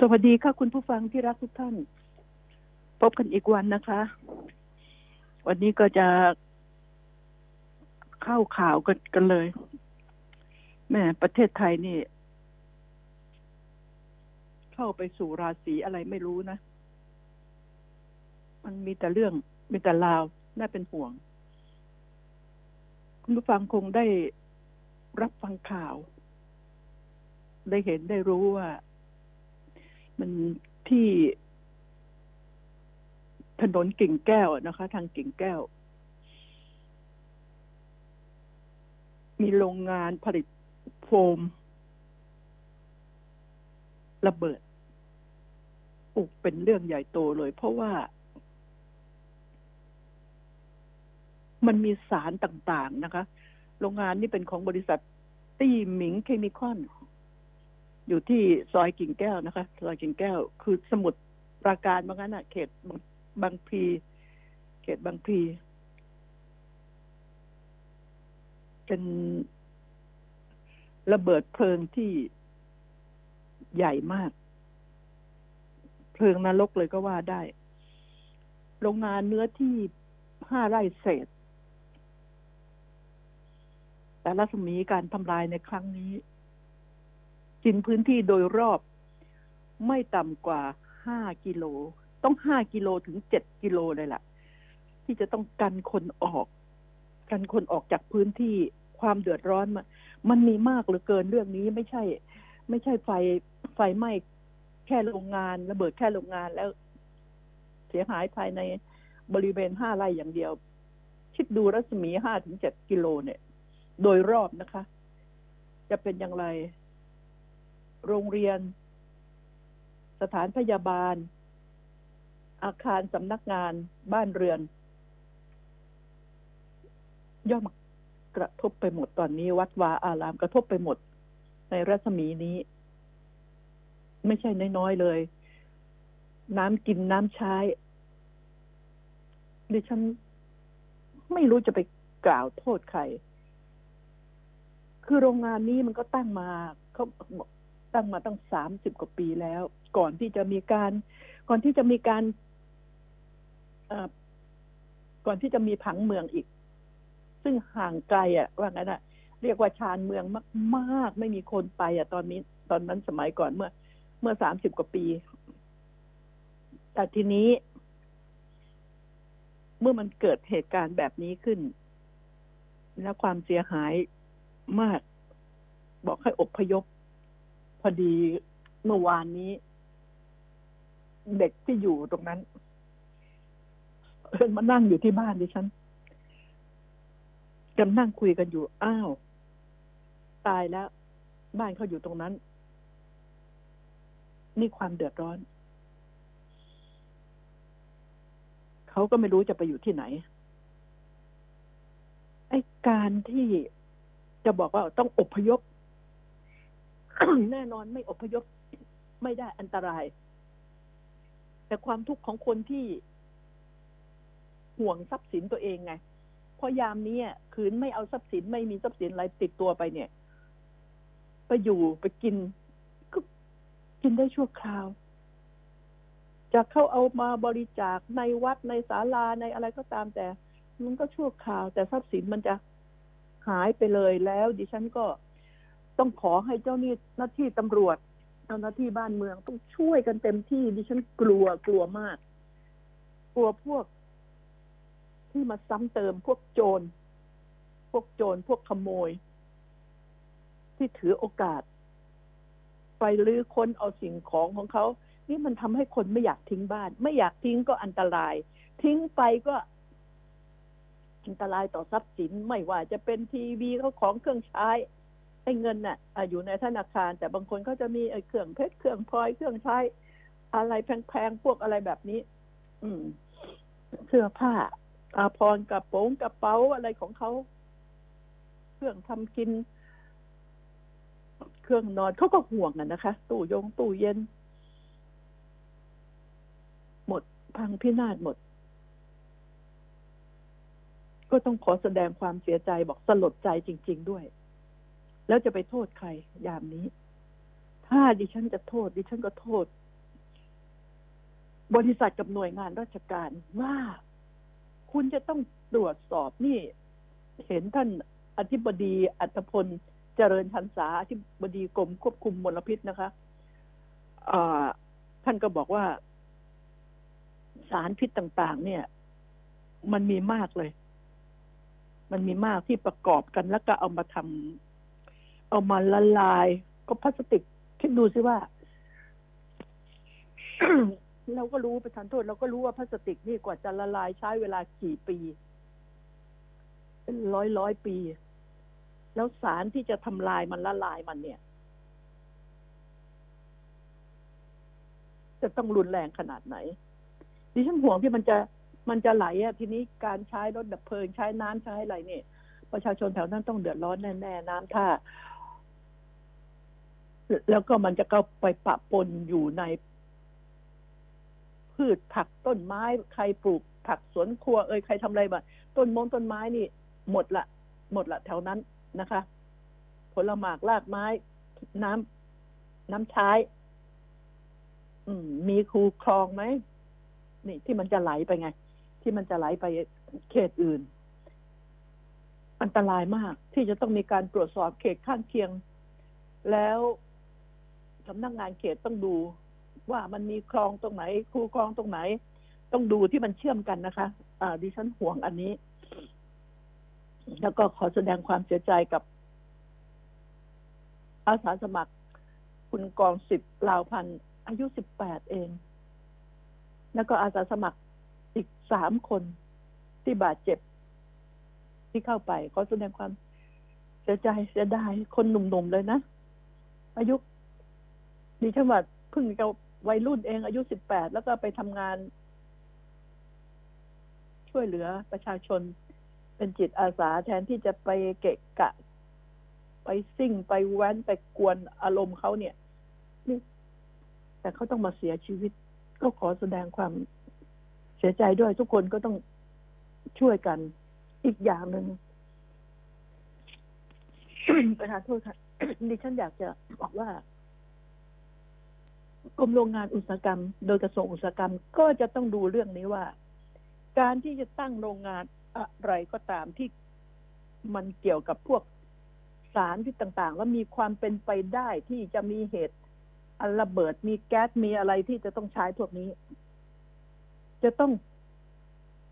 สวัสดีค่ะคุณผู้ฟังที่รักทุกท่าน พบกันอีกวันนะคะ วันนี้ก็จะเข้าข่าวกันกันเลยแม่ประเทศไทยนี่ เข้าไปสู่ราศีอะไรไม่รู้นะ มันมีแต่เรื่อง มีแต่ราว น่าเป็นห่วง คุณผู้ฟังคงได้รับฟังข่าว ได้เห็นได้รู้ว่า มันที่ถนนกิ่งแก้วนะคะ ทางกิ่งแก้ว มีโรงงานผลิตโฟม ระเบิดอุกเป็นเรื่องใหญ่โตเลย เพราะว่า มันมีสารต่าง ๆ นะคะ โรงงานนี้เป็นของบริษัทตี้หมิงเคมีคอน อยู่ที่ซอยกิ่งแก้วนะคะ ซอยกิ่งแก้ว คือสมุดปราการบางนั้นอะเขตบางบางพี เขตบางพี เป็นระเบิดเพลิงที่ใหญ่มาก เพลิงนรกเลยก็ว่าได้ โรงงานเนื้อที่ห้าไร่เศษ แต่รัศมีการทำลายในครั้งนี้ กินพื้นที่โดยรอบ ไม่ต่ำกว่าห้ากิโล ต้องห้ากิโลถึงเจ็ดกิโลเลยล่ะ ที่จะต้องกันคนออก กันคนออกจากพื้นที่ความเดือดร้อนมามันมีมากเหลือเกินเรื่องนี้ไม่ใช่ ไม่ใช่ไฟไฟไหม้แค่โรงงานระเบิดแค่โรงงานแล้ว เสียหายภายในบริเวณห้าไร่อย่างเดียว คิดดูรัศมีห้าถึงเจ็ดกิโลเนี่ย โดยรอบนะคะ จะเป็นอย่างไร โรงเรียน สถานพยาบาล อาคารสำนักงานบ้านเรือน ย่อมกระทบไปหมดตอนนี้ วัดวาอารามกระทบไปหมด ในรัศมีนี้ ไม่ใช่น้อยๆเลย น้ำกินน้ำใช้ ดิฉันไม่รู้จะไปกล่าวโทษใคร คือโรงงานนี้มันก็ตั้งมาเขา ตั้งมาตั้งสามสิบกว่าปีแล้ว ก่อนที่จะมีการ ก่อนที่จะมีการก่อนที่จะมีผังเมืองอีก ซึ่งห่างไกลอะว่างั้นอะ เรียกว่าชานเมืองมาก ๆ ไม่มีคนไปอะตอนนี้ ตอนนั้นสมัยก่อนเมื่อ เมื่อสามสิบกว่าปี แต่ทีนี้ เมื่อมันเกิดเหตุการณ์แบบนี้ขึ้น แล้วความเสียหายมาก บอกให้อบพยพ อดีเมื่อวานนี้ เด็กที่อยู่ตรงนั้นเอินมานั่งอยู่ที่บ้านดิฉันกำนั่งคุยกันอยู่ อ้าว ตายแล้ว บ้านเขาอยู่ตรงนั้น นี่ความเดือดร้อน เขาก็ไม่รู้จะไปอยู่ที่ไหน ไอ้การที่จะบอกว่าต้องอพยพ แน่นอนไม่อพยพไม่ได้อันตราย แต่ความทุกข์ของคนที่ห่วงทรัพย์สินตัวเองไงเพราะยามนี้คืนไม่เอาทรัพย์สินไม่มีทรัพย์สินอะไรติดตัวไปเนี่ย ไปอยู่ไปกินก็กินได้ชั่วคราว จะเข้าเอามาบริจาคในวัดในศาลาในอะไรก็ตามแต่ มันก็ชั่วคราว แต่ทรัพย์สินมันจะหายไปเลยแล้ว ดิฉันก็ ต้องขอให้เจ้าหน้าที่ตำรวจเจ้าหน้าที่บ้านเมือง ต้องช่วยกันเต็มที่ดิฉันกลัวกลัวมาก กลัวพวก ที่มาซ้ำเติมพวกโจร พวกโจรพวกขโมย ที่ถือโอกาส ไปลื้อค้นเอาสิ่งของของเขา นี่มันทำให้คนไม่อยากทิ้งบ้าน ไม่อยากทิ้งก็อันตราย ทิ้งไปก็อันตรายต่อทรัพย์สินไม่ว่าจะเป็นทีวีเขาของเครื่องใช้ ไอ้เงินน่ะอยู่ในธนาคาร แต่บางคนเขาจะมีไอ้เครื่องเพชรเครื่องพลอยเครื่องใช้อะไรแพงๆพวกอะไรแบบนี้ อืม เสื้อผ้าอาพรกระโปรงกระเป๋าอะไรของเขาเครื่องทำกิน เครื่องนอนเขาก็ห่วงกันนะคะ ตู้ยงตู้เย็น หมดพังพินาศหมด ก็ต้องขอแสดงความเสียใจบอกสลดใจจริง ๆ ด้วย แล้วจะไปโทษใครยามนี้ ถ้าดิฉันจะโทษ ดิฉันก็โทษ บริษัทกับหน่วยงานราชการว่า คุณจะต้องตรวจสอบนี่ เห็นท่านอธิบดีอัตพลเจริญชันษาอธิบดีกรมควบคุมมลพิษนะคะท่านก็บอกว่า สารพิษต่าง ๆ เนี่ย มันมีมากเลย มันมีมากที่ประกอบกันแล้วก็เอามาทำ เอามาละลาย ก็พลาสติกคิดดูสิว่า เราก็รู้ประทานโทษ เราก็รู้ว่าพลาสติกนี่กว่าจะละลายใช้เวลากี่ปี เป็นร้อยร้อยปี แล้วสารที่จะทำลายมันละลายมันเนี่ย จะต้องรุนแรงขนาดไหนดิฉันห่วงที่มันจะมันจะไหลอะทีนี้การใช้รถดับเพลิงใช้น้ำใช้อะไรเนี่ย ประชาชนแถวนั้นต้องเดือดร้อนแน่ๆน้ำท่า แล้วก็มันจะเข้าไปปะปนอยู่ใน พืชผักต้นไม้ ใครปลูกผักสวนครัว เอ้ยใครทำอะไรบ้างต้นมงต้นไม้นี่ หมดละ หมดละแถวนั้นนะคะ ผลหมากรากไม้ น้ำน้ำใช้อืมมีคูคลองไหมนี่ที่มันจะไหลไปไง ที่มันจะไหลไปเขตอื่น อันตรายมากที่จะต้องมีการตรวจสอบเขตข้างเคียง แล้ว สำนักงงานเขตต้องดู ว่ามันมีคลองตรงไหน คูคลองตรงไหน ต้องดูที่มันเชื่อมกันนะคะอ่าดิฉันห่วงอันนี้ แล้วก็ขอแสดงความเสียใจกับ อาสาสมัคร คุณกองสิบลาวพันอายุสิบแปดเอง แล้วก็อาสาสมัครอีกสามคนที่บาดเจ็บ ที่เข้าไปขอแสดงความเสียใจเสียดายคนหนุ่มๆเลยนะอายุ ดิฉันว่าเพิ่งจะวัยรุ่นเองอายุสิบแปดแล้วก็ไปทำงาน ช่วยเหลือประชาชน เป็นจิตอาสาแทนที่จะไปเกะกะ ไปซิ่งไปแว้นไปกวนอารมณ์เขาเนี่ยนี่แต่เขาต้องมาเสียชีวิต ก็ขอแสดงความเสียใจด้วยทุกคนก็ต้องช่วยกันอีกอย่างหนึ่งประธานโทษค่ะดิฉันอยากจะบอกว่า กรมโรงงานอุตสาหกรรม โดยกระทรวงอุตสาหกรรมก็จะต้องดูเรื่องนี้ว่า การที่จะตั้งโรงงานอะไรก็ตามที่มันเกี่ยวกับพวกสารที่ต่างๆ แล้วมีความเป็นไปได้ที่จะมีเหตุระเบิดมีแก๊สมีอะไรที่จะต้องใช้พวกนี้ จะต้อง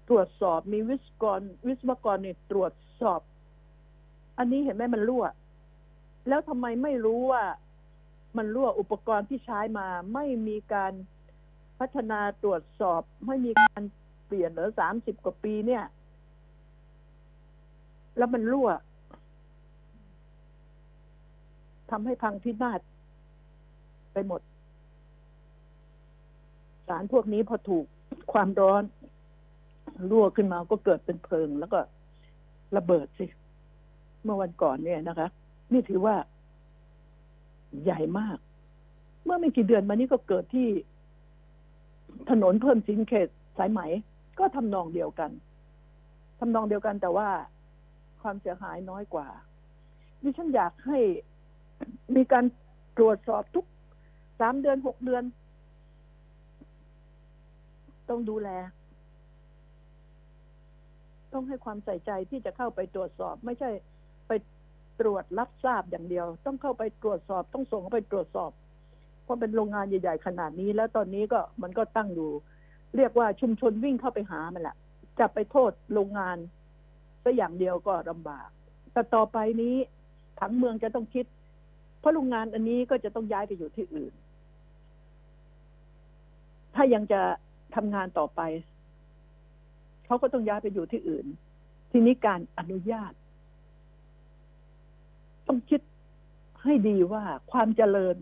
ตรวจสอบมีวิศกร วิศวกรเนี่ยตรวจสอบ อันนี้เห็นไหมมันรั่ว แล้วทำไมไม่รู้ว่า มันรั่วอุปกรณ์ที่ใช้มา ไม่มีการพัฒนาตรวจสอบ ไม่มีการเปลี่ยนเหลือสามสิบกว่าปีเนี่ย แล้วมันรั่วทำให้พังพินาศไปหมด สารพวกนี้พอถูกความร้อน รั่วขึ้นมาก็เกิดเป็นเพลิง แล้วก็ระเบิดสิ เมื่อวันก่อนเนี่ยนะคะ นี่ถือว่า ใหญ่มาก เมื่อไม่กี่เดือนมานี้ก็เกิดที่ถนนเพิ่มสินเขตสายไหม ก็ทำนองเดียวกันทำนองเดียวกันแต่ว่าความเสียหายน้อยกว่า ดิฉันอยากให้มีการตรวจสอบทุกสามเดือนหกเดือน ต้องดูแล ต้องให้ความใส่ใจที่จะเข้าไปตรวจสอบ ไม่ใช่ ตรวจรับทราบอย่างเดียว ต้องเข้าไปตรวจสอบต้องส่งเข้าไปตรวจสอบ เพราะเป็นโรงงานใหญ่ๆขนาดนี้ แล้วตอนนี้ก็มันก็ตั้งอยู่ เรียกว่าชุมชนวิ่งเข้าไปหามันแหละจะไปโทษโรงงานก็อย่างเดียวก็ลำบากแต่ต่อไปนี้ทั้งเมืองจะต้องคิด เพราะโรงงานอันนี้ก็จะต้องย้ายไปอยู่ที่อื่น ถ้ายังจะทำงานต่อไปเขาก็ต้องย้ายไปอยู่ที่อื่น ทีนี้การอนุญาต ต้องคิดให้ดีว่าความเจริญ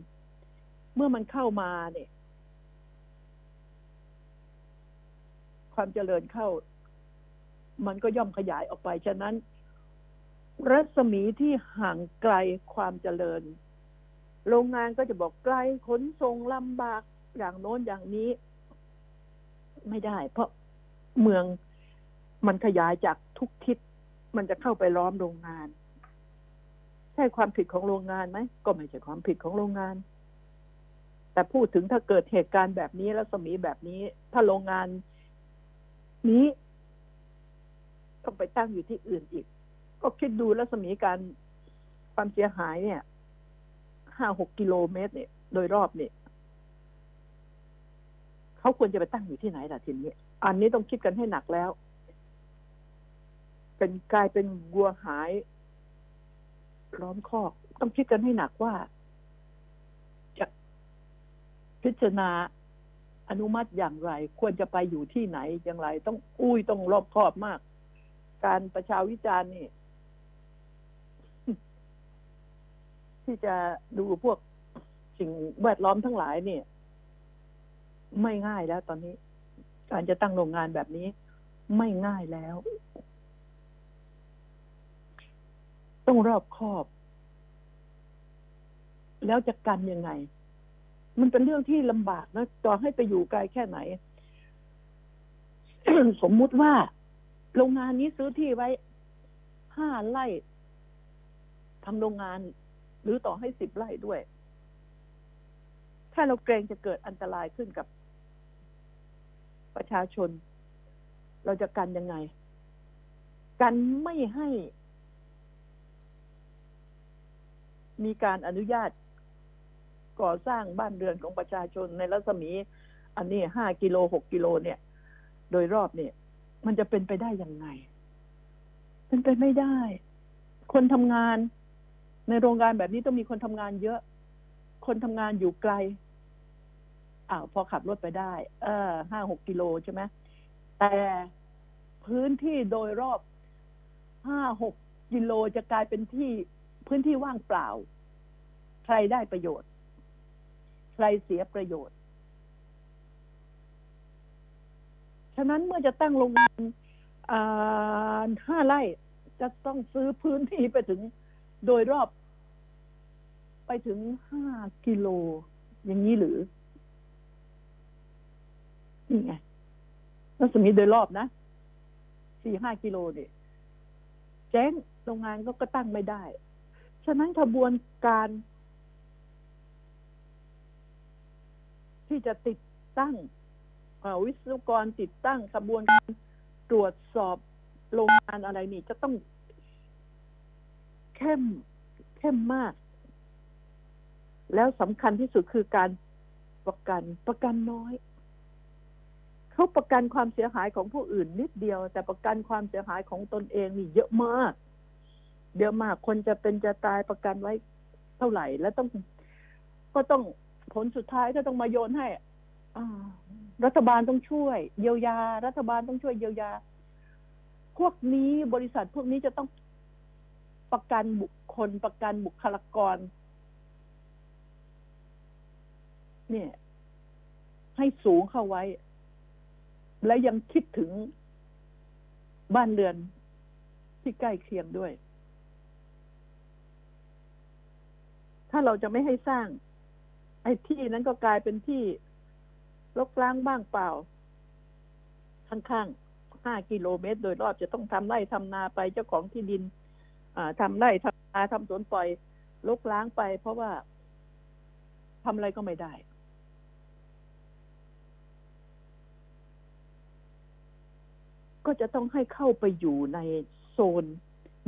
เมื่อมันเข้ามาเนี่ย ความเจริญเข้า มันก็ย่อมขยายออกไป ฉะนั้น รัศมีที่ห่างไกลความเจริญ โรงงานก็จะบอกไกลขนส่งลำบากอย่างโน้นอย่างนี้ ไม่ได้ เพราะเมืองมันขยายจากทุกทิศมันจะเข้าไปล้อมโรงงาน ช่ความผิดของโรงงานไหมก็ไม่ใช่ความผิดของโรงงาน แต่พูดถึงถ้าเกิดเหตุการณ์แบบนี้แล้วสมีแบบนี้ ถ้าโรงงานนี้ต้องไปตั้งอยู่ที่อื่นอีก ก็คิดดูรัศมีการความเสียหายเนี่ยห้าหกกิโลเมตร เนี่ย โดยรอบเนี่ยเขาควรจะไปตั้งอยู่ที่ไหนล่ะทีนี้ อันนี้ต้องคิดกันให้หนักแล้ว เป็นกลายเป็นวัวหาย ล้อมคอก ต้องคิดกันให้หนักว่า จะพิจารณาอนุมัติอย่างไร ควรจะไปอยู่ที่ไหนอย่างไร ต้องอุ้ยต้องรอบคอบมาก การประชาวิจารณ์นี่ ที่จะดูพวกสิ่งแวดล้อมทั้งหลายเนี่ย ไม่ง่ายแล้วตอนนี้ การจะตั้งโรงงานแบบนี้ ไม่ง่ายแล้ว ต้องรอบคอบ แล้วจะกันยังไง มันเป็นเรื่องที่ลำบากนะต่อให้ไปอยู่ไกลแค่ไหน สมมุติว่า โรงงานนี้ซื้อที่ไว้ห้าไร่ทำโรงงาน หรือต่อให้สิบไร่ด้วย ถ้าเราเกรงจะเกิดอันตรายขึ้นกับประชาชน เราจะกันยังไง กันไม่ให้ มีการอนุญาตก่อสร้างบ้านเรือนของประชาชนในรัศมี อันนี้ห้ากิโลหกกิโลเนี่ย โดยรอบเนี่ย มันจะเป็นไปได้ยังไงเป็นไปไม่ได้ คนทำงาน ในโรงงานแบบนี้ต้องมีคนทำงานเยอะ คนทำงานอยู่ไกลอ้าวพอขับรถไปได้ เออห้าหกกิโลใช่ไหมแต่พื้นที่โดยรอบห้าหกกิโลจะกลายเป็นที่ พื้นที่ว่างเปล่า ใครได้ประโยชน์ ใครเสียประโยชน์ ฉะนั้นเมื่อจะตั้งโรงงานห้าไร่จะต้องซื้อพื้นที่ไปถึงโดยรอบ ไปถึงห้ากิโล อย่างนี้หรือ นี่ไงรัศมีโดยรอบนะสี่ห้ากิโลเนี่ยแจ้งโรงงานก็ก็ตั้งไม่ได้ ฉะนั้นขบวนการ ที่จะติดตั้งวิศวกรติดตั้งขบวนการตรวจสอบโรงงานอะไรนี่จะต้องเข้มเข้มมาก แล้วสำคัญที่สุดคือการประกันประกันน้อยเขาประกันความเสียหายของผู้อื่นนิดเดียว แต่ประกันความเสียหายของตนเองนี่เยอะมาก เยอะมากคนจะเป็นจะตายประกันไว้เท่าไหร่ แล้วต้อง ก็ต้องผลสุดท้ายก็ต้องมาโยนให้รัฐบาลต้องช่วย เยียวยา รัฐบาลต้องช่วยเยียวยา พวกนี้บริษัทพวกนี้จะต้องประกันบุคคลประกันบุคลากร เนี่ย ให้สูงเข้าไว้ และยังคิดถึงบ้านเรือนที่ใกล้เคียงด้วย ถ้าเราจะไม่ให้สร้าง ไอ้ที่นั้นก็กลายเป็นที่ลกล้างบ้างเปล่า ข้างๆห้ากิโลเมตร โดยรอบจะต้องทำไร่ทำนาไปเจ้าของที่ดินอทำไร่ทำนาทำสวนปล่อยลกล้างไป เพราะว่าทำอะไรก็ไม่ได้ก็จะต้องให้เข้าไปอยู่ในโซน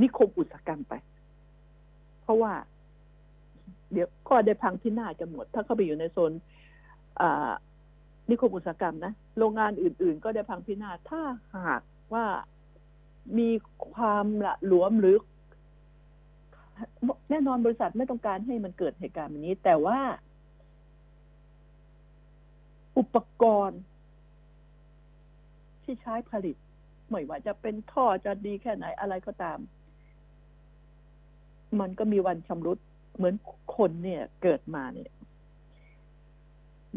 นิคมอุตสาหกรรมไป เพราะว่า เดี๋ยวก็ได้พังที่หน้าจะหมด ถ้าเข้าไปอยู่ในโซนนิคมอุตสาหกรรมนะโรงงานอื่น ๆ ก็ได้พังพินาศถ้าหากว่ามีความละหลวมหรือ แน่นอนบริษัทไม่ต้องการให้มันเกิดเหตุการณ์แบบนี้ แต่ว่า อุปกรณ์ ที่ใช้ผลิตไม่ว่าจะเป็นท่อจะดีแค่ไหนอะไรก็ตาม มันก็มีวันชำรุด เหมือนคนเนี่ยเกิดมาเนี่ย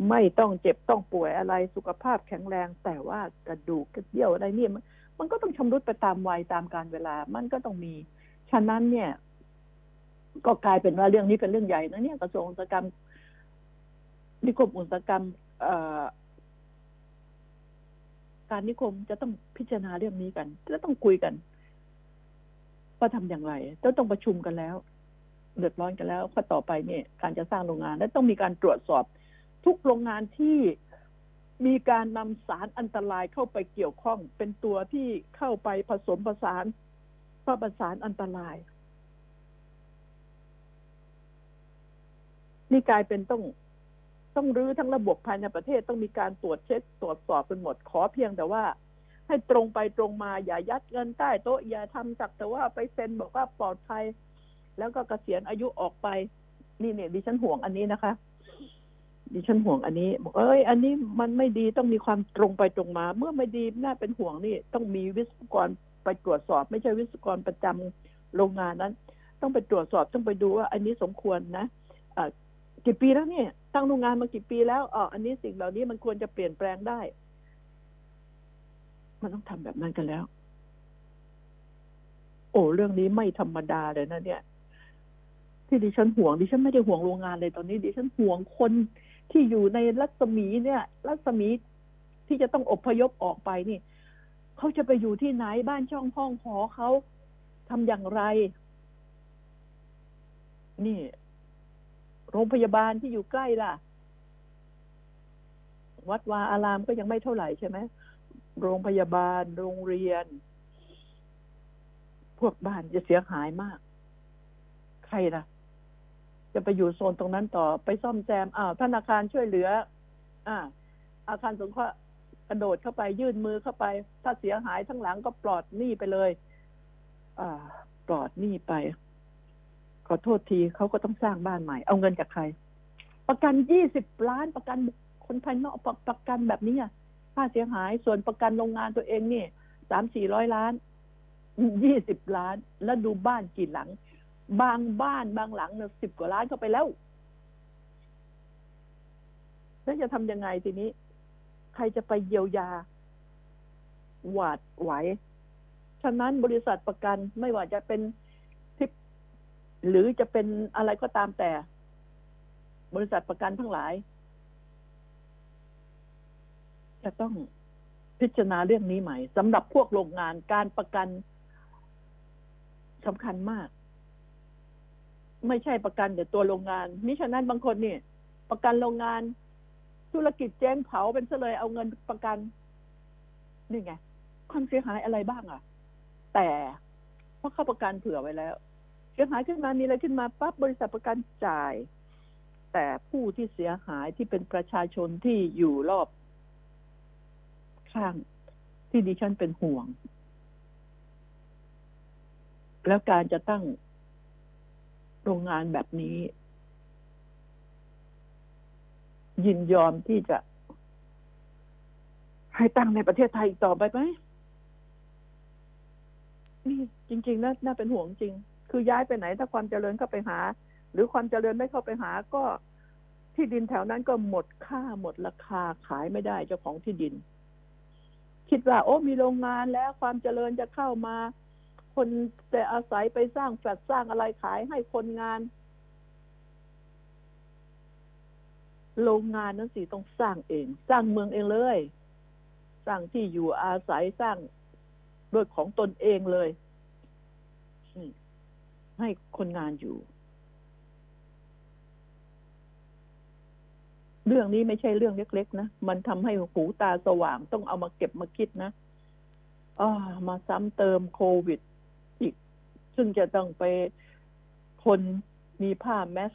ไม่ต้องเจ็บต้องป่วยอะไรสุขภาพแข็งแรง แต่ว่ากระดูกกระเดี่ยวอะไรเนี่ยมันมันก็ต้องชำรุดไปตามวัยตามการเวลา มันก็ต้องมี ฉะนั้นเนี่ย ก็กลายเป็นว่าเรื่องนี้เป็นเรื่องใหญ่นะเนี่ยกระทรวงอุตสาหกรรมนิคมอุตสาหกรรมการนิคมจะต้องพิจารณาเรื่องนี้กัน จะต้องคุยกัน ว่าทำอย่างไรต้องต้องประชุมกันแล้ว เดือดร้อนกันแล้วข้อต่อไปเนี่ยการจะสร้างโรงงานและต้องมีการตรวจสอบทุกโรงงานที่มีการนำสารอันตรายเข้าไปเกี่ยวข้องเป็นตัวที่เข้าไปผสมผสานประสานอันตราย นี่กลายเป็นต้องต้องรื้อทั้งระบบภายในประเทศต้องมีการตรวจเช็คตรวจสอบเป็นหมดขอเพียงแต่ว่า ให้ตรงไปตรงมาอย่ายัดเงินใต้โต๊ะอย่าทำจักแต่ว่าไปเซ็นบอกว่าปลอดภัย แล้วก็เกษียณอายุออกไป นี่เนี่ยดิฉันห่วงอันนี้นะคะ ดิฉันห่วงอันนี้บอกเอ้ย อันนี้มันไม่ดีต้องมีความตรงไปตรงมา เมื่อไม่ดีน่าเป็นห่วงนี่ ต้องมีวิศวกรไปตรวจสอบ ไม่ใช่วิศวกรประจำโรงงานนั้น ต้องไปตรวจสอบต้องไปดูว่า อันนี้สมควรนะอ่ากี่ปีแล้วเนี่ยตั้งโรงงานมากี่ปีแล้วอ๋ออันนี้สิ่งเหล่านี้มันควรจะเปลี่ยนแปลงได้ มันต้องทำแบบนั้นกันแล้ว โอ้เรื่องนี้ไม่ธรรมดาเลยนะเนี่ย ที่ดิฉันห่วงดิฉันไม่ได้ห่วงโรงงานเลยตอนนี้ ดิฉันห่วงคนที่อยู่ในรัศมีเนี่ย รัศมีที่จะต้องอพยพออกไปนี่เขาจะไปอยู่ที่ไหนบ้านช่องห้องหอเขาทำอย่างไร นี่ โรงพยาบาลที่อยู่ใกล้ล่ะ วัดวาอารามก็ยังไม่เท่าไหร่ใช่ไหมโรงพยาบาลโรงเรียน พวกบ้านจะเสียหายมาก ใครล่ะ จะไปอยู่โซนตรงนั้นต่อไปซ่อมแซมอ้าวธนาคารช่วยเหลือ อ่า อาคารสงเคราะห์กระโดดเข้าไปยื่นมือเข้าไป ถ้าเสียหายทั้งหลังก็ปลอดหนี้ไปเลย อ่า ปลอดหนี้ไป ขอโทษทีเขาก็ต้องสร้างบ้านใหม่ เอาเงินจากใคร ประกันยี่สิบล้านประกันคนภายนอกประประกันแบบนี้อะค่าเสียหายส่วนประกันโรงงานตัวเองนี่สามสี่ร้อยล้านยี่สิบล้าน แล้วดูบ้านกี่หลัง บางบ้านบางหลังเนี่ยสิบกว่าล้านเข้าไปแล้ว แล้วจะทำยังไงทีนี้ ใครจะไปเยียวยา หวาดไหว ฉะนั้นบริษัทประกันไม่ว่าจะเป็นทิปหรือจะเป็นอะไรก็ตามแต่ บริษัทประกันทั้งหลาย จะต้องพิจารณาเรื่องนี้ใหม่สำหรับพวกโรงงานการประกันสำคัญมาก ไม่ใช่ประกันแต่ตัวโรงงาน มิฉะนั้นบางคนเนี่ย ประกันโรงงาน ธุรกิจแจ้งเผาเป็นเฉลยเอาเงินประกัน นี่ไง ความเสียหายอะไรบ้างอะ่ะ แต่เพราะเข้าประกันเผื่อไว้แล้ว เสียหายขึ้นมามีอะไรขึ้นมาปั๊บบริษัทประกันจ่าย แต่ผู้ที่เสียหายที่เป็นประชาชนที่อยู่รอบ ข้างที่ดิฉันเป็นห่วง แล้วการจะตั้ง โรงงานแบบนี้ ยินยอมที่จะ ให้ตั้งในประเทศไทยอีกต่อไปไหมนี่จริง ๆนะน่าเป็นห่วงจริง คือย้ายไปไหน ถ้าความเจริญเข้าไปหา หรือความเจริญไม่เข้าไปหา ก็ที่ดินแถวนั้นก็หมดค่าหมดราคาขายไม่ได้เจ้าของที่ดิน คิดว่า โอ้มีโรงงานแล้วความเจริญจะเข้ามา คนแต่อาศัยไปสร้างแฟลตสร้างอะไรขายให้คนงาน โรงงานนั้นสิต้องสร้างเอง สร้างเมืองเองเลย สร้างที่อยู่อาศัยสร้างโดยของตนเองเลย ให้คนงานอยู่ เรื่องนี้ไม่ใช่เรื่องเล็ก ๆ นะ มันทำให้หูตาสว่างต้องเอามาเก็บมาคิดนะอ่ามาซ้ำเติมโควิด ซึ่งจะต้องไปคนมีผ้าแมส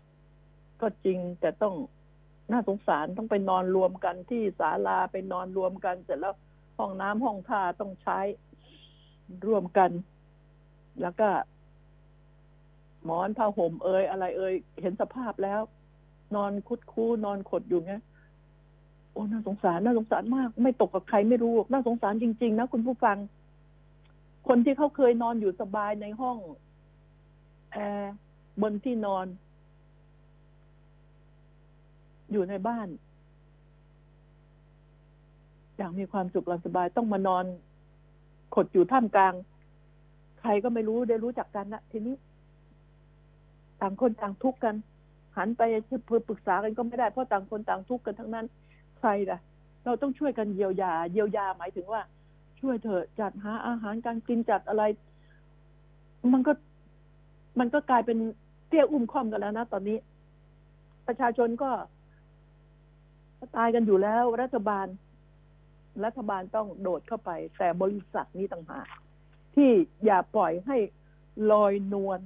ก็จริง แต่ต้องน่าสงสารต้องไปนอนรวมกันที่ศาลาไปนอนรวมกันเสร็จแล้วห้องน้ำห้องท่าต้องใช้ร่วมกัน แล้วก็ หมอนผ้าห่มเอ่ยอะไรเอ่ยเห็นสภาพแล้ว นอนคุดคู้นอนขดอยู่ไงโอ้น่าสงสารน่าสงสารมาก ไม่ตกกับใครไม่รู้น่าสงสารจริง ๆ นะคุณผู้ฟัง คนที่เขาเคยนอนอยู่สบายในห้องแอร์บนที่นอน อยู่ในบ้าน อย่างมีความสุขสบายต้องมานอน ขดอยู่ท่ามกลาง ใครก็ไม่รู้ได้รู้จักกันนะทีนี้ ต่างคนต่างทุกข์กัน หันไปเพื่อปรึกษากันก็ไม่ได้เพราะต่างคนต่างทุกข์กันทั้งนั้น ใครล่ะ เราต้องช่วยกันเยียวยา เยียวยาหมายถึงว่า ช่วยเถอะจัดหาอาหารการกินจัดอะไร มันก็มันก็กลายเป็นเตี้ยอุ้มค่อมกันแล้วนะตอนนี้ ประชาชนก็ตายกันอยู่แล้ว รัฐบาล รัฐบาลต้องโดดเข้าไป แต่บริษัทนี้ต่างหากที่อย่าปล่อยให้ลอยนวล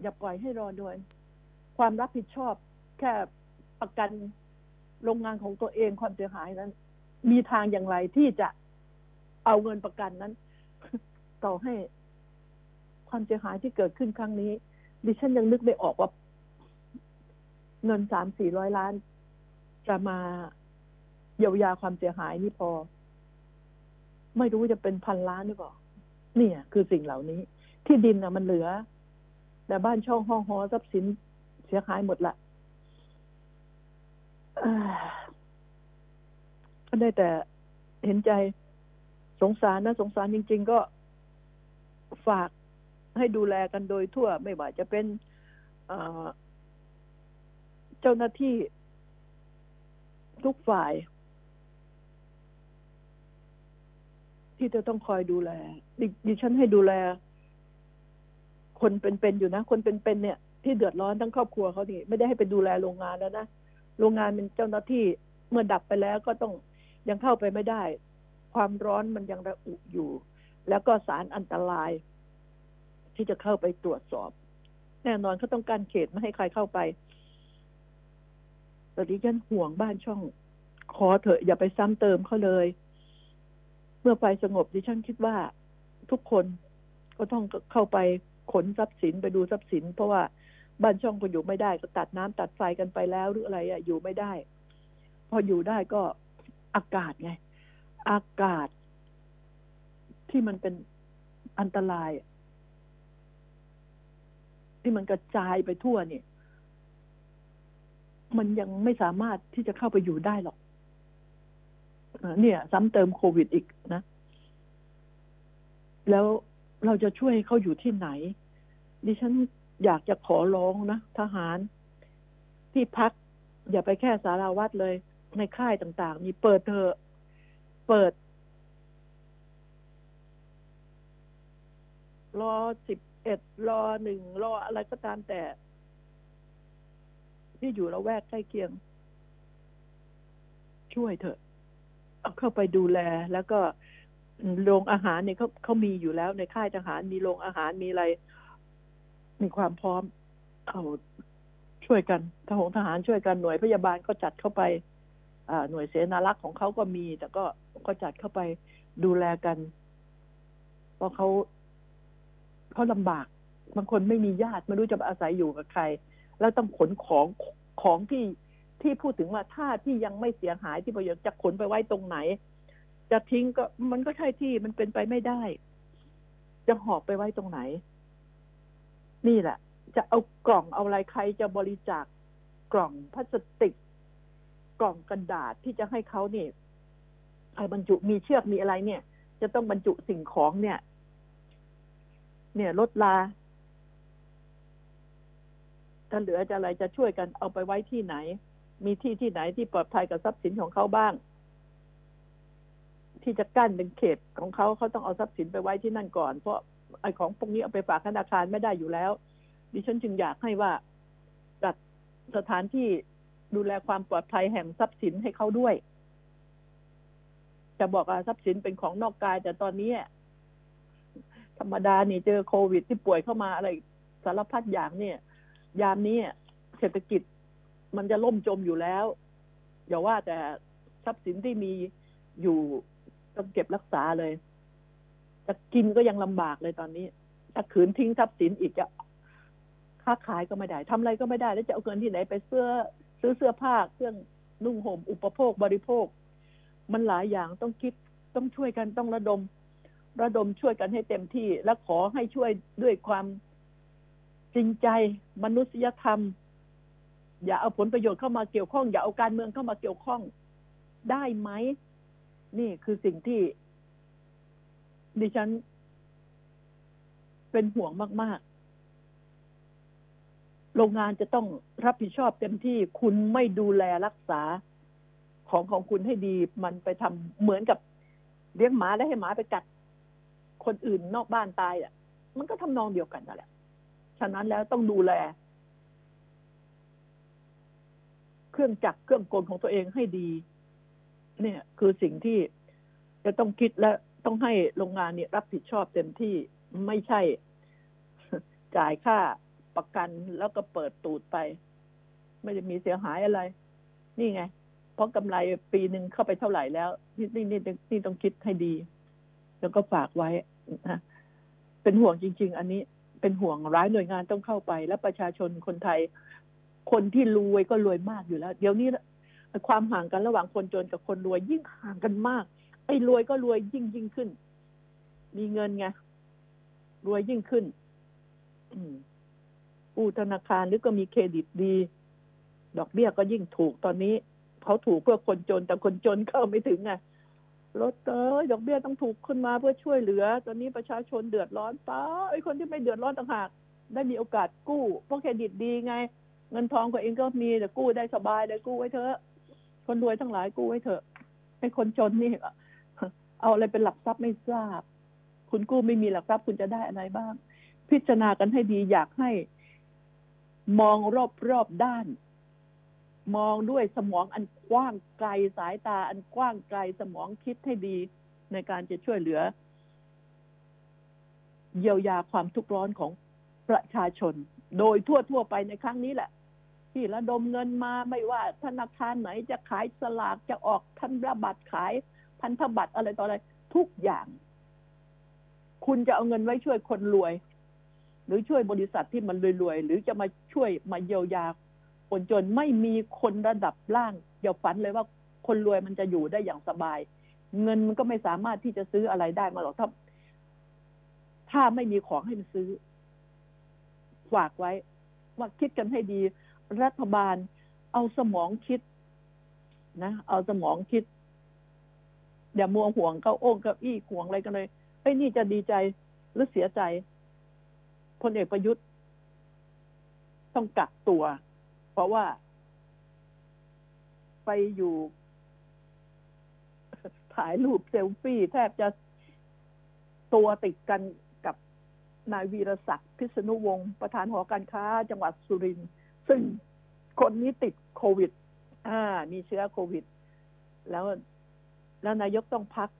อย่าปล่อยให้รอนวลความรับผิดชอบ แค่ประกันโรงงานของตัวเองความเสียหายนั้น มีทางอย่างไรที่จะ เอาเงินประกันนั้น ต่อให้ ความเสียหายที่เกิดขึ้นครั้งนี้ ดิฉันยังนึกไม่ออกว่า เงินสามสี่ร้อยล้าน จะมาเยียวยาความเสียหายนี่พอ ไม่รู้จะเป็นพันล้านหรือเปล่าเนี่ย คือสิ่งเหล่านี้ ที่ดินนะมันเหลือ แต่บ้านช่องห้องหอทรัพย์สินเสียหายหมดละก็ได้แต่เห็นใจ สงสารนะสงสารจริง ๆ ก็ฝากให้ดูแลกันโดยทั่ว ไม่ว่าจะเป็นเจ้าหน้าที่ทุกฝ่าย ที่จะต้องคอยดูแลดิฉันให้ดูแล คนเป็นๆอยู่นะ คนเป็นๆเนี่ย ที่เดือดร้อนทั้งครอบครัวเขานี่ไม่ได้ให้ไปดูแลโรงงานแล้วนะโรงงานเป็นเจ้าหน้าที่เมื่อดับไปแล้วก็ต้องยังเข้าไปไม่ได้ ความร้อนมันยังระอุอยู่ แล้วก็สารอันตราย ที่จะเข้าไปตรวจสอบ แน่นอนเขาต้องการเขตไม่ให้ใครเข้าไปแต่ดิฉันห่วงบ้านช่องขอเถอะอย่าไปซ้ำเติมเขาเลย เมื่อไฟสงบดิฉันคิดว่าทุกคนก็ต้องเข้าไปขนทรัพย์สินไปดูทรัพย์สิน เพราะว่าบ้านช่องก็อยู่ไม่ได้ ก็ตัดน้ำตัดไฟกันไปแล้วหรืออะไรอะอยู่ไม่ได้ พออยู่ได้ก็อากาศไง อากาศ ที่มันเป็นอันตราย ที่มันกระจายไปทั่วเนี่ย มันยังไม่สามารถที่จะเข้าไปอยู่ได้หรอกเนี่ย ซ้ำเติมโควิดอีกนะ แล้วเราจะช่วยเขาอยู่ที่ไหน ดิฉันอยากจะขอร้องนะทหาร ที่พัก อย่าไปแค่สาราวัดเลย ในค่ายต่าง ๆ มีเปิดเถอะ เปิด รอสิบเอ็ดรอหนึ่งรออะไรก็ตามแต่ ที่อยู่ละแวกใกล้เคียง ช่วยเถอะ เอาเข้าไปดูแลแล้วก็โรงอาหารเนี่ยเขาเขามีอยู่แล้วในค่ายทหารมีโรงอาหารมีอะไร มีความพร้อม เอาช่วยกันทหารทหารช่วยกันหน่วยพยาบาลก็จัดเข้าไป หน่วยเสนารักษ์ของเขาก็มี แต่ก็ก็จัดเข้าไปดูแลกันเพราะเขาเขาลำบาก บางคนไม่มีญาติไม่รู้จะอาศัยอยู่กับใคร แล้วต้องขนของของที่ที่พูดถึงว่าถ้าที่ยังไม่เสียหายที่ประโยชน์จะขนไปไว้ตรงไหน จะทิ้งก็มันก็ใช่ที่มันเป็นไปไม่ได้ จะหอบไปไว้ตรงไหน นี่แหละ จะเอากล่องเอาอะไรใครจะบริจาคกล่องพลาสติก กล่องกระดาษที่จะให้เขาเนี่ยไอ้บรรจุมีเชือกมีอะไรเนี่ย จะต้องบรรจุสิ่งของเนี่ย เนี่ยลดลาถ้าเหลือจะอะไรจะช่วยกันเอาไปไว้ที่ไหน มีที่ที่ไหนที่ปลอดภัยกับทรัพย์สินของเขาบ้าง ที่จะกั้นเป็นเขตของเขาเขาต้องเอาทรัพย์สินไปไว้ที่นั่นก่อน เพราะไอ้ของพวกนี้เอาไปฝากธนาคารไม่ได้อยู่แล้ว ดิฉันจึงอยากให้ว่าจัดสถานที่ ดูแลความปลอดภัยแห่งทรัพย์สินให้เขาด้วย จะบอกว่าทรัพย์สินเป็นของนอกกาย แต่ตอนนี้ ธรรมดานี่เจอโควิดที่ป่วยเข้ามาอะไรสารพัดอย่างเนี่ย ยามนี้เศรษฐกิจมันจะล่มจมอยู่แล้ว อย่าว่าแต่ทรัพย์สินที่มีอยู่ต้องเก็บรักษาเลยจะกินก็ยังลำบากเลยตอนนี้ถ้าขืนทิ้งทรัพย์สินอีกจะค้าขายก็ไม่ได้ทำอะไรก็ไม่ได้ แล้วจะเอาเงินที่ไหนไปเสื้อ ซื้อเสื้อผ้าเครื่องนุ่งห่มอุปโภคบริโภค มันหลายอย่างต้องคิดต้องช่วยกันต้องระดม ระดมช่วยกันให้เต็มที่ และขอให้ช่วยด้วยความจริงใจมนุษยธรรม อย่าเอาผลประโยชน์เข้ามาเกี่ยวข้อง อย่าเอาการเมืองเข้ามาเกี่ยวข้องได้ไหม นี่คือสิ่งที่ ดิฉัน เป็นห่วงมาก ๆ โรงงานจะต้องรับผิดชอบเต็มที่คุณไม่ดูแลรักษาของของคุณให้ดี มันไปทำเหมือนกับเลี้ยงหมาแล้วให้หมาไปกัดคนอื่นนอกบ้านตายอะ มันก็ทำนองเดียวกันนั่นแหละ ฉะนั้นแล้วต้องดูแล เครื่องจักรเครื่องกลของตัวเองให้ดี เนี่ย คือสิ่งที่จะต้องคิดและต้องให้โรงงานเนี่ยรับผิดชอบเต็มที่ไม่ใช่จ่ายค่า ประกันแล้วก็เปิดตูดไป ไม่ได้มีเสียหายอะไร นี่ไง เพราะกำไรปีหนึ่งเข้าไปเท่าไหร่แล้ว นี่นี่นี่นี่ต้องคิดให้ดี แล้วก็ฝากไว้นะเป็นห่วงจริง ๆ อันนี้เป็นห่วงร้ายหน่วยงานต้องเข้าไป และประชาชนคนไทย คนที่รวยก็รวยมากอยู่แล้ว เดี๋ยวนี้ความห่างกันระหว่างคนจนกับคนรวยยิ่งห่างกันมาก ไอ้รวยก็รวยยิ่งยิ่งขึ้น มีเงินไงรวยยิ่งขึ้น อืม กู้ธนาคารหรือก็มีเครดิตดี ดอกเบี้ยก็ยิ่งถูกตอนนี้เขาถูกเพื่อคนจนแต่คนจนเข้าไม่ถึงไงลดเอ้ยดอกเบี้ยต้องถูกขึ้นมาเพื่อช่วยเหลือ ตอนนี้ประชาชนเดือดร้อนป้าไอ้คนที่ไม่เดือดร้อนต่างหากได้มีโอกาสกู้เพราะเครดิตดีไง เงินทองก็เองก็มีแต่กู้ได้สบายได้กู้ไว้เถอะ คนรวยทั้งหลายกู้ไว้เถอะให้คนจนนี่เอาอะไรเป็นหลักทรัพย์ไม่ทราบ คุณกู้ไม่มีหลักทรัพย์คุณจะได้อะไรบ้าง พิจารณากันให้ดีอยากให้ มองรอบรอบด้าน มองด้วยสมองอันกว้างไกลสายตาอันกว้างไกลสมองคิดให้ดี ในการจะช่วยเหลือ เยียวยาความทุกข์ร้อนของประชาชน โดยทั่วทั่วไปในครั้งนี้แหละ ที่ระดมเงินมาไม่ว่าธนาคารไหนจะขายสลากจะออกพันธบัตรขาย พันธบัตรอะไรต่ออะไร ทุกอย่าง คุณจะเอาเงินไว้ช่วยคนรวย หรือช่วยบริษัทที่มันรวยๆ หรือจะมาช่วยมาเยียวยา คนจนไม่มีคนระดับล่างอย่าฝันเลยว่าคนรวยมันจะอยู่ได้อย่างสบาย เงินมันก็ไม่สามารถที่จะซื้ออะไรได้มาหรอกถ้าถ้าไม่มีของให้มันซื้อ ฝากไว้ ว่าคิดกันให้ดี รัฐบาล เอาสมองคิด นะเอาสมองคิดอย่ามัวห่วงเก้าโอ้งเก้าอี้ห่วงอะไรกันเลยไอ้นี่จะดีใจหรือเสียใจ พลเอกประยุทธ์ ต้องกักตัว เพราะว่า ไปอยู่ถ่ายรูปเซลฟี่แทบจะตัวติดกันกับนายวีรศักดิ์พิษณุวงศ์ประธานหอการค้า จังหวัดสุรินทร์ซึ่งคนนี้ติดโควิด อ่า มีเชื้อโควิด แล้วแล้วนายกต้องพัก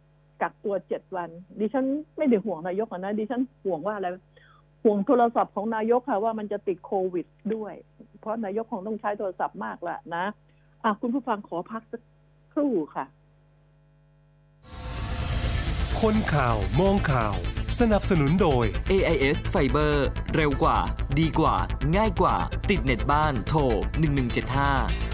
กักตัวเจ็ดวัน ดิฉันไม่ได้ห่วงนายกนะดิฉันห่วงว่าอะไร ห่วงโทรศัพท์ของนายกค่ะว่ามันจะติดโควิดด้วย เพราะนายกคงต้องใช้โทรศัพท์มากละนะอะคุณผู้ฟังขอพักสักครู่ค่ะ คนข่าวมองข่าว สนับสนุนโดย AIS Fiber เร็วกว่า ดีกว่า ง่ายกว่า ติดเน็ตบ้านโทร1175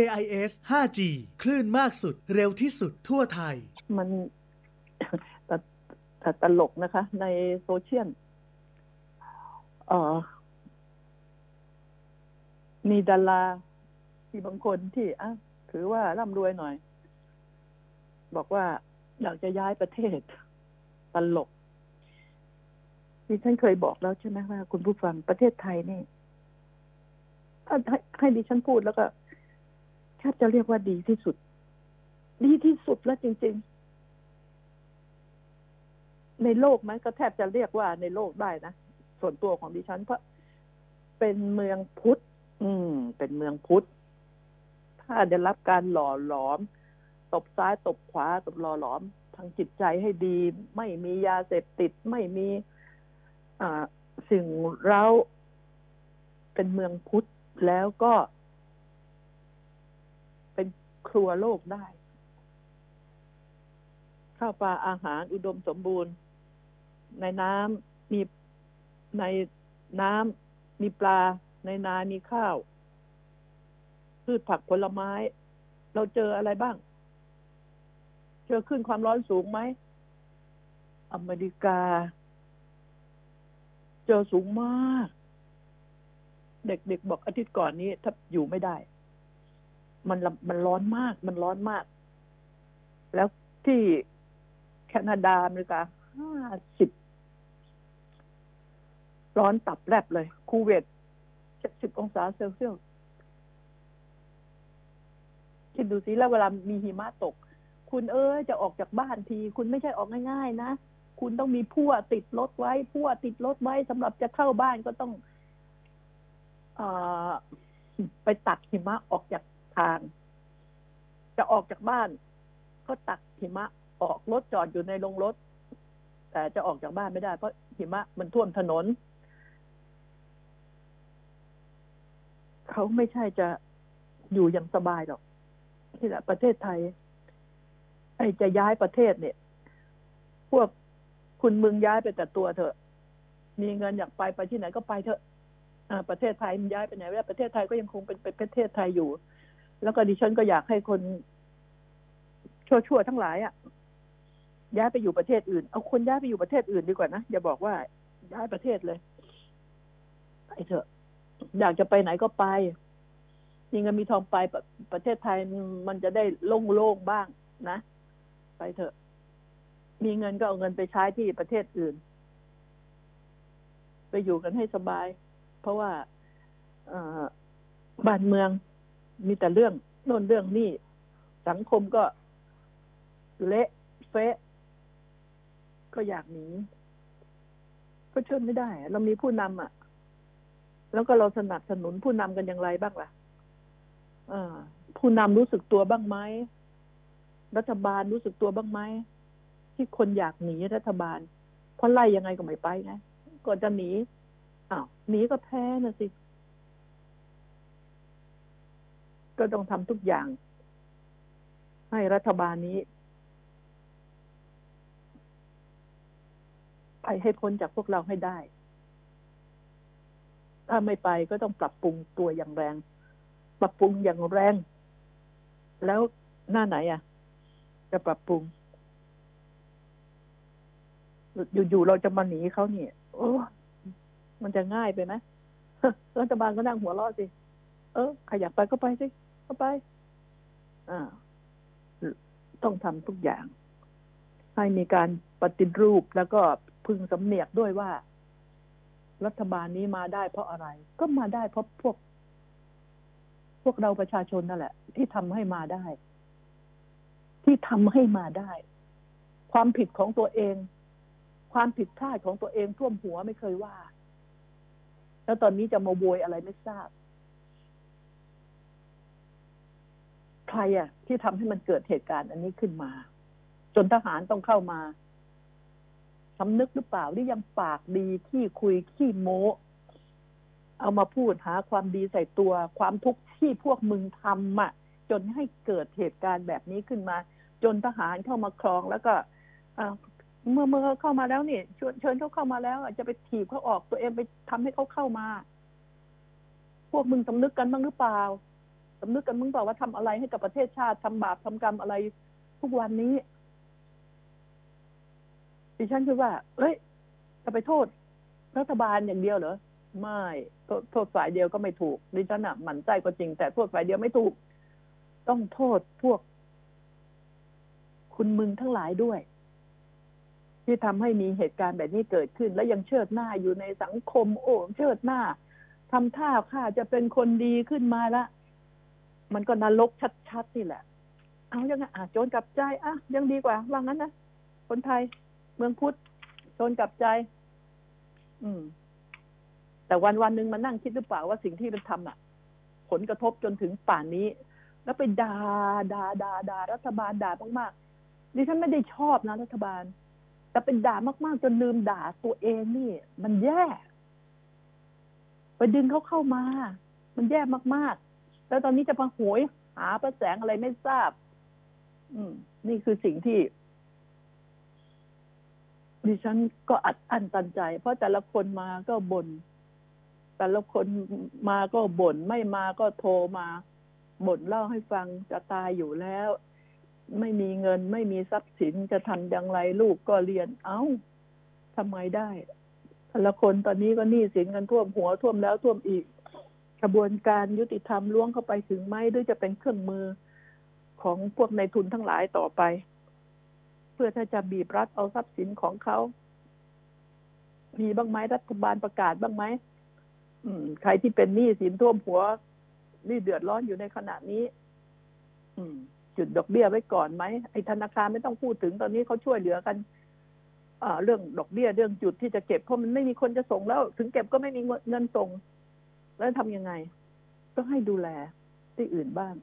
AIS 5G คลื่นมากสุดเร็วที่สุดทั่วไทย มันแต่แต่ตลกนะคะ ในโซเชียลอ่อมีดาราที่บางคนที่อะถือว่าร่ำรวยหน่อย บอกว่าอยากจะย้ายประเทศ ตลกที่ฉันเคยบอกแล้วใช่ไหมว่า คุณผู้ฟังประเทศไทยนี่ให้ให้ดิฉันพูดแล้วก็ แทบจะเรียกว่าดีที่สุด ดีที่สุดแล้วจริง ๆ ในโลกมันก็แทบจะเรียกว่าในโลกได้นะส่วนตัวของดิฉันเพราะเป็นเมืองพุทธอืม เป็นเมืองพุทธถ้าได้รับการหล่อหลอม ตบซ้ายตบขวาตบหล่อหลอม ทางจิตใจให้ดี ไม่มียาเสพติดไม่มี อ่า สิ่งเร้าเป็นเมืองพุทธแล้วก็ ครัวโลกได้ ข้าวปลาอาหารอุดมสมบูรณ์ ในน้ำมีในน้ำมีปลา ในนามีข้าว พืชผักผลไม้ เราเจออะไรบ้าง เจอขึ้นความร้อนสูงไหม อเมริกา เจอสูงมาก เด็กๆบอกอาทิตย์ก่อนนี้ถ้าอยู่ไม่ได้ มันมันร้อนมาก มันร้อนมาก แล้วที่แคนาดาอเมริกาห้าสิบร้อนตับแลบเลย คูเวตเจ็ดสิบองศาเซลเซียสคิดดูสิแล้วเวลามีหิมะตก คุณเอ้ยจะออกจากบ้านที คุณไม่ใช่ออกง่ายๆนะ คุณต้องมีพั่วติดรถไว้พั่วติดรถไว้สำหรับจะเข้าบ้านก็ต้องอไปตักหิมะออกจาก ทาง จะออกจากบ้าน ก็ตักหิมะออกรถจอดอยู่ในโรงรถ แต่จะออกจากบ้านไม่ได้เพราะหิมะมันท่วมถนน เขาไม่ใช่จะอยู่อย่างสบายหรอกที่แหละประเทศไทย ไอ้จะย้ายประเทศเนี่ย พวกคุณมึงย้ายไปแต่ตัวเถอะ มีเงินอยากไปไปที่ไหนก็ไปเถอะประเทศไทยมันย้ายไปไหนไม่ได้ประเทศไทยก็ยังคงเป็นประเทศไทยอยู่ แล้วก็ดิฉันก็อยากให้คน ชั่วๆทั้งหลายอะ่ะย้ายไปอยู่ประเทศอื่น เอาคนย้ายไปอยู่ประเทศอื่นดีกว่านะอย่าบอกว่าย้ายประเทศเลยไปเถอะ อยากจะไปไหนก็ไปมีเงินมีทองไปประประเทศไทยมันจะได้โล่งๆบ้างนะ ไปเถอะ มีเงินก็เอาเงินไปใช้ที่ประเทศอื่น ไปอยู่กันให้สบาย เพราะว่าบ้านเมือง มีแต่เรื่องโน่นเรื่องนี่สังคมก็เละเฟะก็อยากหนีก็เชิญไม่ได้ เรามีผู้นำอะ แล้วก็เราสนับสนุนผู้นำกันอย่างไรบ้างล่ะอ่าผู้นำรู้สึกตัวบ้างไหมรัฐบาลรู้สึกตัวบ้างไหมที่คนอยากหนีรัฐบาล เพราะไล่ยังไงก็ไม่ไปไงก่อนจะหนีอ้าวหนีก็แพ้นะสิ ก็ต้องทำทุกอย่าง ให้รัฐบาลนี้ ไปให้พ้นจากพวกเราให้ได้ ถ้าไม่ไปก็ต้องปรับปรุงตัวอย่างแรง ปรับปรุงอย่างแรง แล้วหน้าไหนอะ จะปรับปรุง อยู่ๆเราจะมาหนีเขาเนี่ย โอ้มันจะง่ายไปไหมรัฐบาลก็นั่งหัวเราะสิ เออใครอยากไปก็ไปสิ ก็ไปอ่าต้องทำทุกอย่าง ให้มีการปฏิรูปแล้วก็พึงสำเนียกด้วยว่า รัฐบาลนี้มาได้เพราะอะไร ก็มาได้เพราะพวก พวกเราประชาชนนั่นแหละ ที่ทำให้มาได้ ที่ทำให้มาได้ ความผิดของตัวเอง ความผิดพลาดของตัวเองท่วมหัวไม่เคยว่า แล้วตอนนี้จะมาโวยอะไรไม่ทราบ ใครอะที่ทำให้มันเกิดเหตุการณ์อันนี้ขึ้นมา จนทหารต้องเข้ามาสำนึกหรือเปล่าหรือยังปากดีขี้คุยขี้โม้เอามาพูดหาความดีใส่ตัวความทุกข์ที่พวกมึงทำอะจนให้เกิดเหตุการณ์แบบนี้ขึ้นมา จนทหารเข้ามาครองแล้วก็เมื่อเมื่อเข้ามาแล้วเนี่ยเชิญเขาเข้ามาแล้วจะไปถีบเขาออกตัวเองไปทำให้เขาเข้ามา พวกมึงสำนึกกันบ้างหรือเปล่า สำนึกกันมึงบอกว่าทำอะไรให้กับประเทศชาติทำบาปทำกรรมอะไรทุกวันนี้ดิฉันคิดว่าเอ้ยจะไปโทษรัฐบาลอย่างเดียวเหรอไม่โทษฝ่ายเดียวก็ไม่ถูกดิฉันอะหมั่นใจก็จริง แต่โทษฝ่ายเดียวไม่ถูก ต้องโทษพวก คุณมึงทั้งหลายด้วย ที่ทำให้มีเหตุการณ์แบบนี้เกิดขึ้น และยังเชิดหน้าอยู่ในสังคม โอ้เชิดหน้าทำท่าข้าจะเป็นคนดีขึ้นมาละ มันก็นรกชัดๆนี่แหละ เอายังไงอะโจรกลับใจอะยังดีกว่าว่างั้นนะคนไทยเมืองพุทธโจรกลับใจ อืม แต่วันวันหนึ่งมานั่งคิดหรือเปล่าว่าสิ่งที่มันทำอะ ผลกระทบจนถึงป่านนี้ แล้วไปด่าด่าด่าด่ารัฐบาลด่ามากๆดิฉันไม่ได้ชอบนะรัฐบาล แต่เป็นด่ามากๆ จนลืมด่าตัวเองนี่ มันแย่ไปดึงเขาเข้ามา มันแย่มากๆ แล้วตอนนี้จะมาหวยหาประแสงอะไรไม่ทราบ อืม นี่คือสิ่งที่ ดิฉันก็อัดอั้นตันใจ เพราะแต่ละคนมาก็บน่นแต่ละคนมาก็บน่นไม่มาก็โทรมาบ่นเล่าให้ฟังจะตายอยู่แล้ว ไม่มีเงินไม่มีทรัพย์สินจะทำอย่างไรลูกก็เรียน เอา้าทำไมได้แต่ละคนตอนนี้ก็หนี้สินกันท่วมหัวท่วมแล้วท่วมอีก กระบวนการยุติธรรมล่วงเข้าไปถึงไหมหรือจะเป็นเครื่องมือของพวกในายทุนทั้งหลายต่อไป เพื่อถ้าจะบีบรัดเอาทรัพย์สินของเขา มีบ้างไหมรัฐบาลประกาศบ้างไหมอืมใครที่เป็นหนี้สินท่วมหัวนี่เดือดร้อนอยู่ในขณะนี้ อืม จุดดอกเบี้ยไว้ก่อนไหมไอ้ธนาคารไม่ต้องพูดถึงตอนนี้เขาช่วยเหลือกันอ่าเรื่องดอกเบี้ยเรื่องจุดที่จะเก็บเพราะมันไม่มีคนจะส่งแล้ว ถึงเก็บก็ไม่มีเงินส่ง แล้วทำยังไงต้องให้ดูแลที่อื่นบ้าง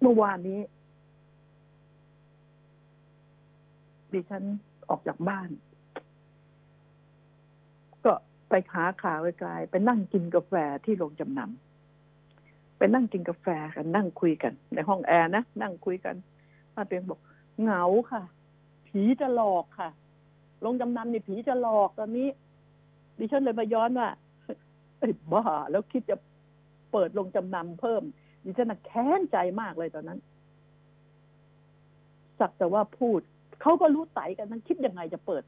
เมื่อวานนี้ ดิฉันออกจากบ้าน ก็ไปหาข่าวไกลๆไปนั่งกินกาแฟที่โรงจำนำไปนั่งกินกาแฟกันนั่งคุยกัน ในห้องแอร์นะ นั่งคุยกันป้าเปียงบอกเหงาค่ะ ผีจะหลอกค่ะ โรงจำนำนี่ผีจะหลอกตอนนี้ ดิฉันเลยมาย้อนว่าเอ้บ้าแล้วคิดจะเปิดโรงจำนำเพิ่ม ดิฉันแค้นใจมากเลยตอนนั้น สักแต่ว่าพูด เขาก็รู้ไตกันทั้งคิดยังไงจะเปิด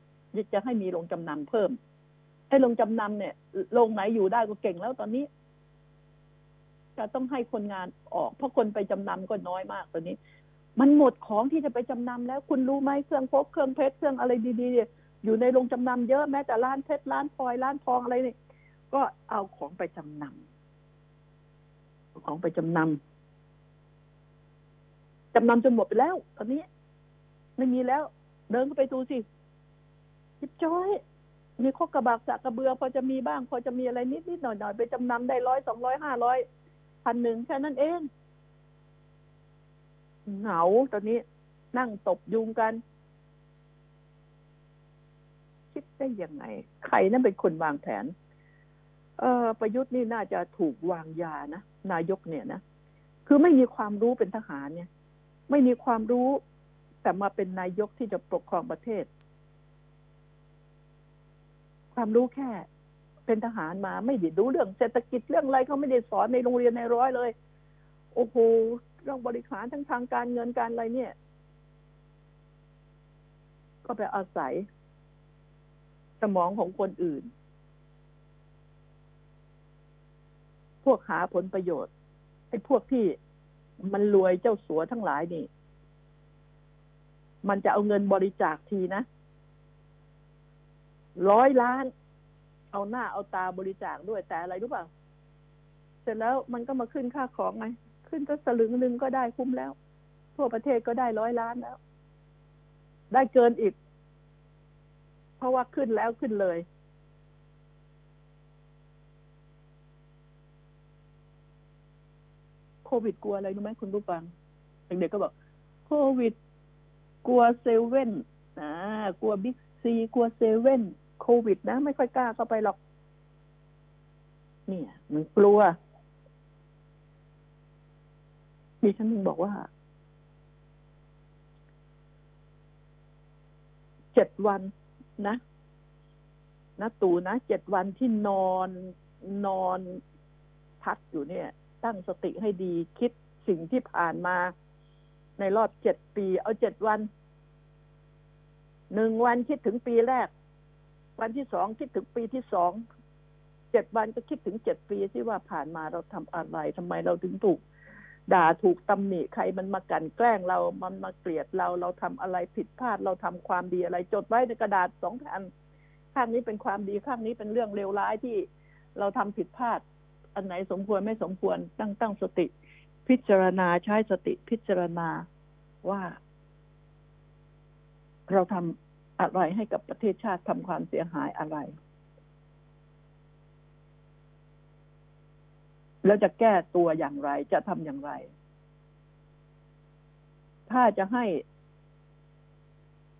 จะให้มีโรงจำนำเพิ่มไอ้โรงจำนำเนี่ยโรงไหนอยู่ได้ก็เก่งแล้วตอนนี้จะต้องให้คนงานออก เพราะคนไปจำนำก็น้อยมากตอนนี้ มันหมดของที่จะไปจำนำแล้ว คุณรู้ไหมเครื่องพกเครื่องเพชรเครื่องอะไรดีๆ อยู่ในโรงจำนำเยอะแม้แต่ร้านเพชรร้านพลอยร้านทองอะไรนี่ก็เอาของไปจำนำของไปจำนำจำนำจนหมดไปแล้ว ตอนนี้ ไม่มีแล้ว เดินเข้าไปดูสิจิบจ้อย มีข้อกระบากสะกระเบือ พอจะมีบ้าง พอจะมีอะไรนิดนิดหน่อยหน่อยไปจำนำได้ร้อยสองร้อยห้าร้อยพันหนึ่งแค่นั้นเองเหงาตอนนี้นั่งตบยุงกัน คิดได้ยังไง ใครนั่นเป็นคนวางแผน เออประยุทธ์นี่น่าจะถูกวางยานะนายกเนี่ยนะคือไม่มีความรู้เป็นทหารเนี่ย ไม่มีความรู้แต่มาเป็นนายกที่จะปกครองประเทศ ความรู้แค่ เป็นทหารมา ไม่ได้รู้เรื่องเศรษฐกิจเรื่องอะไรเขาไม่ได้สอนในโรงเรียนในร้อยเลย โอ้โหเรื่องบริหารทั้งทางการเงินการอะไรเนี่ย ก็ไปอาศัย สมองของคนอื่น พวกหาผลประโยชน์ไอ้พวกที่มันรวยเจ้าสัวทั้งหลายนี่ มันจะเอาเงินบริจาคทีนะร้อยล้าน เอาหน้าเอาตาบริจาคด้วยแต่อะไรรู้เปล่าเสร็จแล้วมันก็มาขึ้นค่าของไง ขึ้นก็สลึงหนึ่งก็ได้คุ้มแล้ว ทั่วประเทศก็ได้ร้อยล้านแล้ว ได้เกินอีก เพราะว่าขึ้นแล้วขึ้นเลยโควิดกลัวอะไรรู้ไหมคุณผู้ฟังเด็กๆก็บอกโควิด กลัวเซเว่นอากลัวบิ๊กซีกลัวเซเว่นโควิดนะ ไม่ค่อยกล้าเข้าไปหรอก เนี่ย มันกลัวดิฉันถึงบอกว่าเจ็ดวัน นะนะตู่นะเจ็ดวันที่นอนนอนพักอยู่เนี่ย ตั้งสติให้ดีคิดสิ่งที่ผ่านมา ในรอบเจ็ดปี เอาเจ็ดวันหนึ่งวันคิดถึงปีแรก วันที่สองคิดถึงปีที่สองเจ็ดวันก็คิดถึงเจ็ดปีที่ว่าผ่านมาเราทำอะไรทำไมเราถึงถูก ด่าถูกตำหนิใครมันมากั่นแกล้งเรามันมาเกลียดเราเราทำอะไรผิดพลาดเราทำความดีอะไร จดไว้ในกระดาษสองแผ่นข้างนี้เป็นความดีข้างนี้เป็นเรื่องเลวร้ายที่เราทำผิดพลาด อันไหนสมควรไม่สมควรตั้งตั้งสติ พิจารณาใช้สติพิจารณาว่า เราทำอะไรให้กับประเทศชาติทำความเสียหายอะไร แล้วจะแก้ตัวอย่างไร จะทำอย่างไร ถ้าจะให้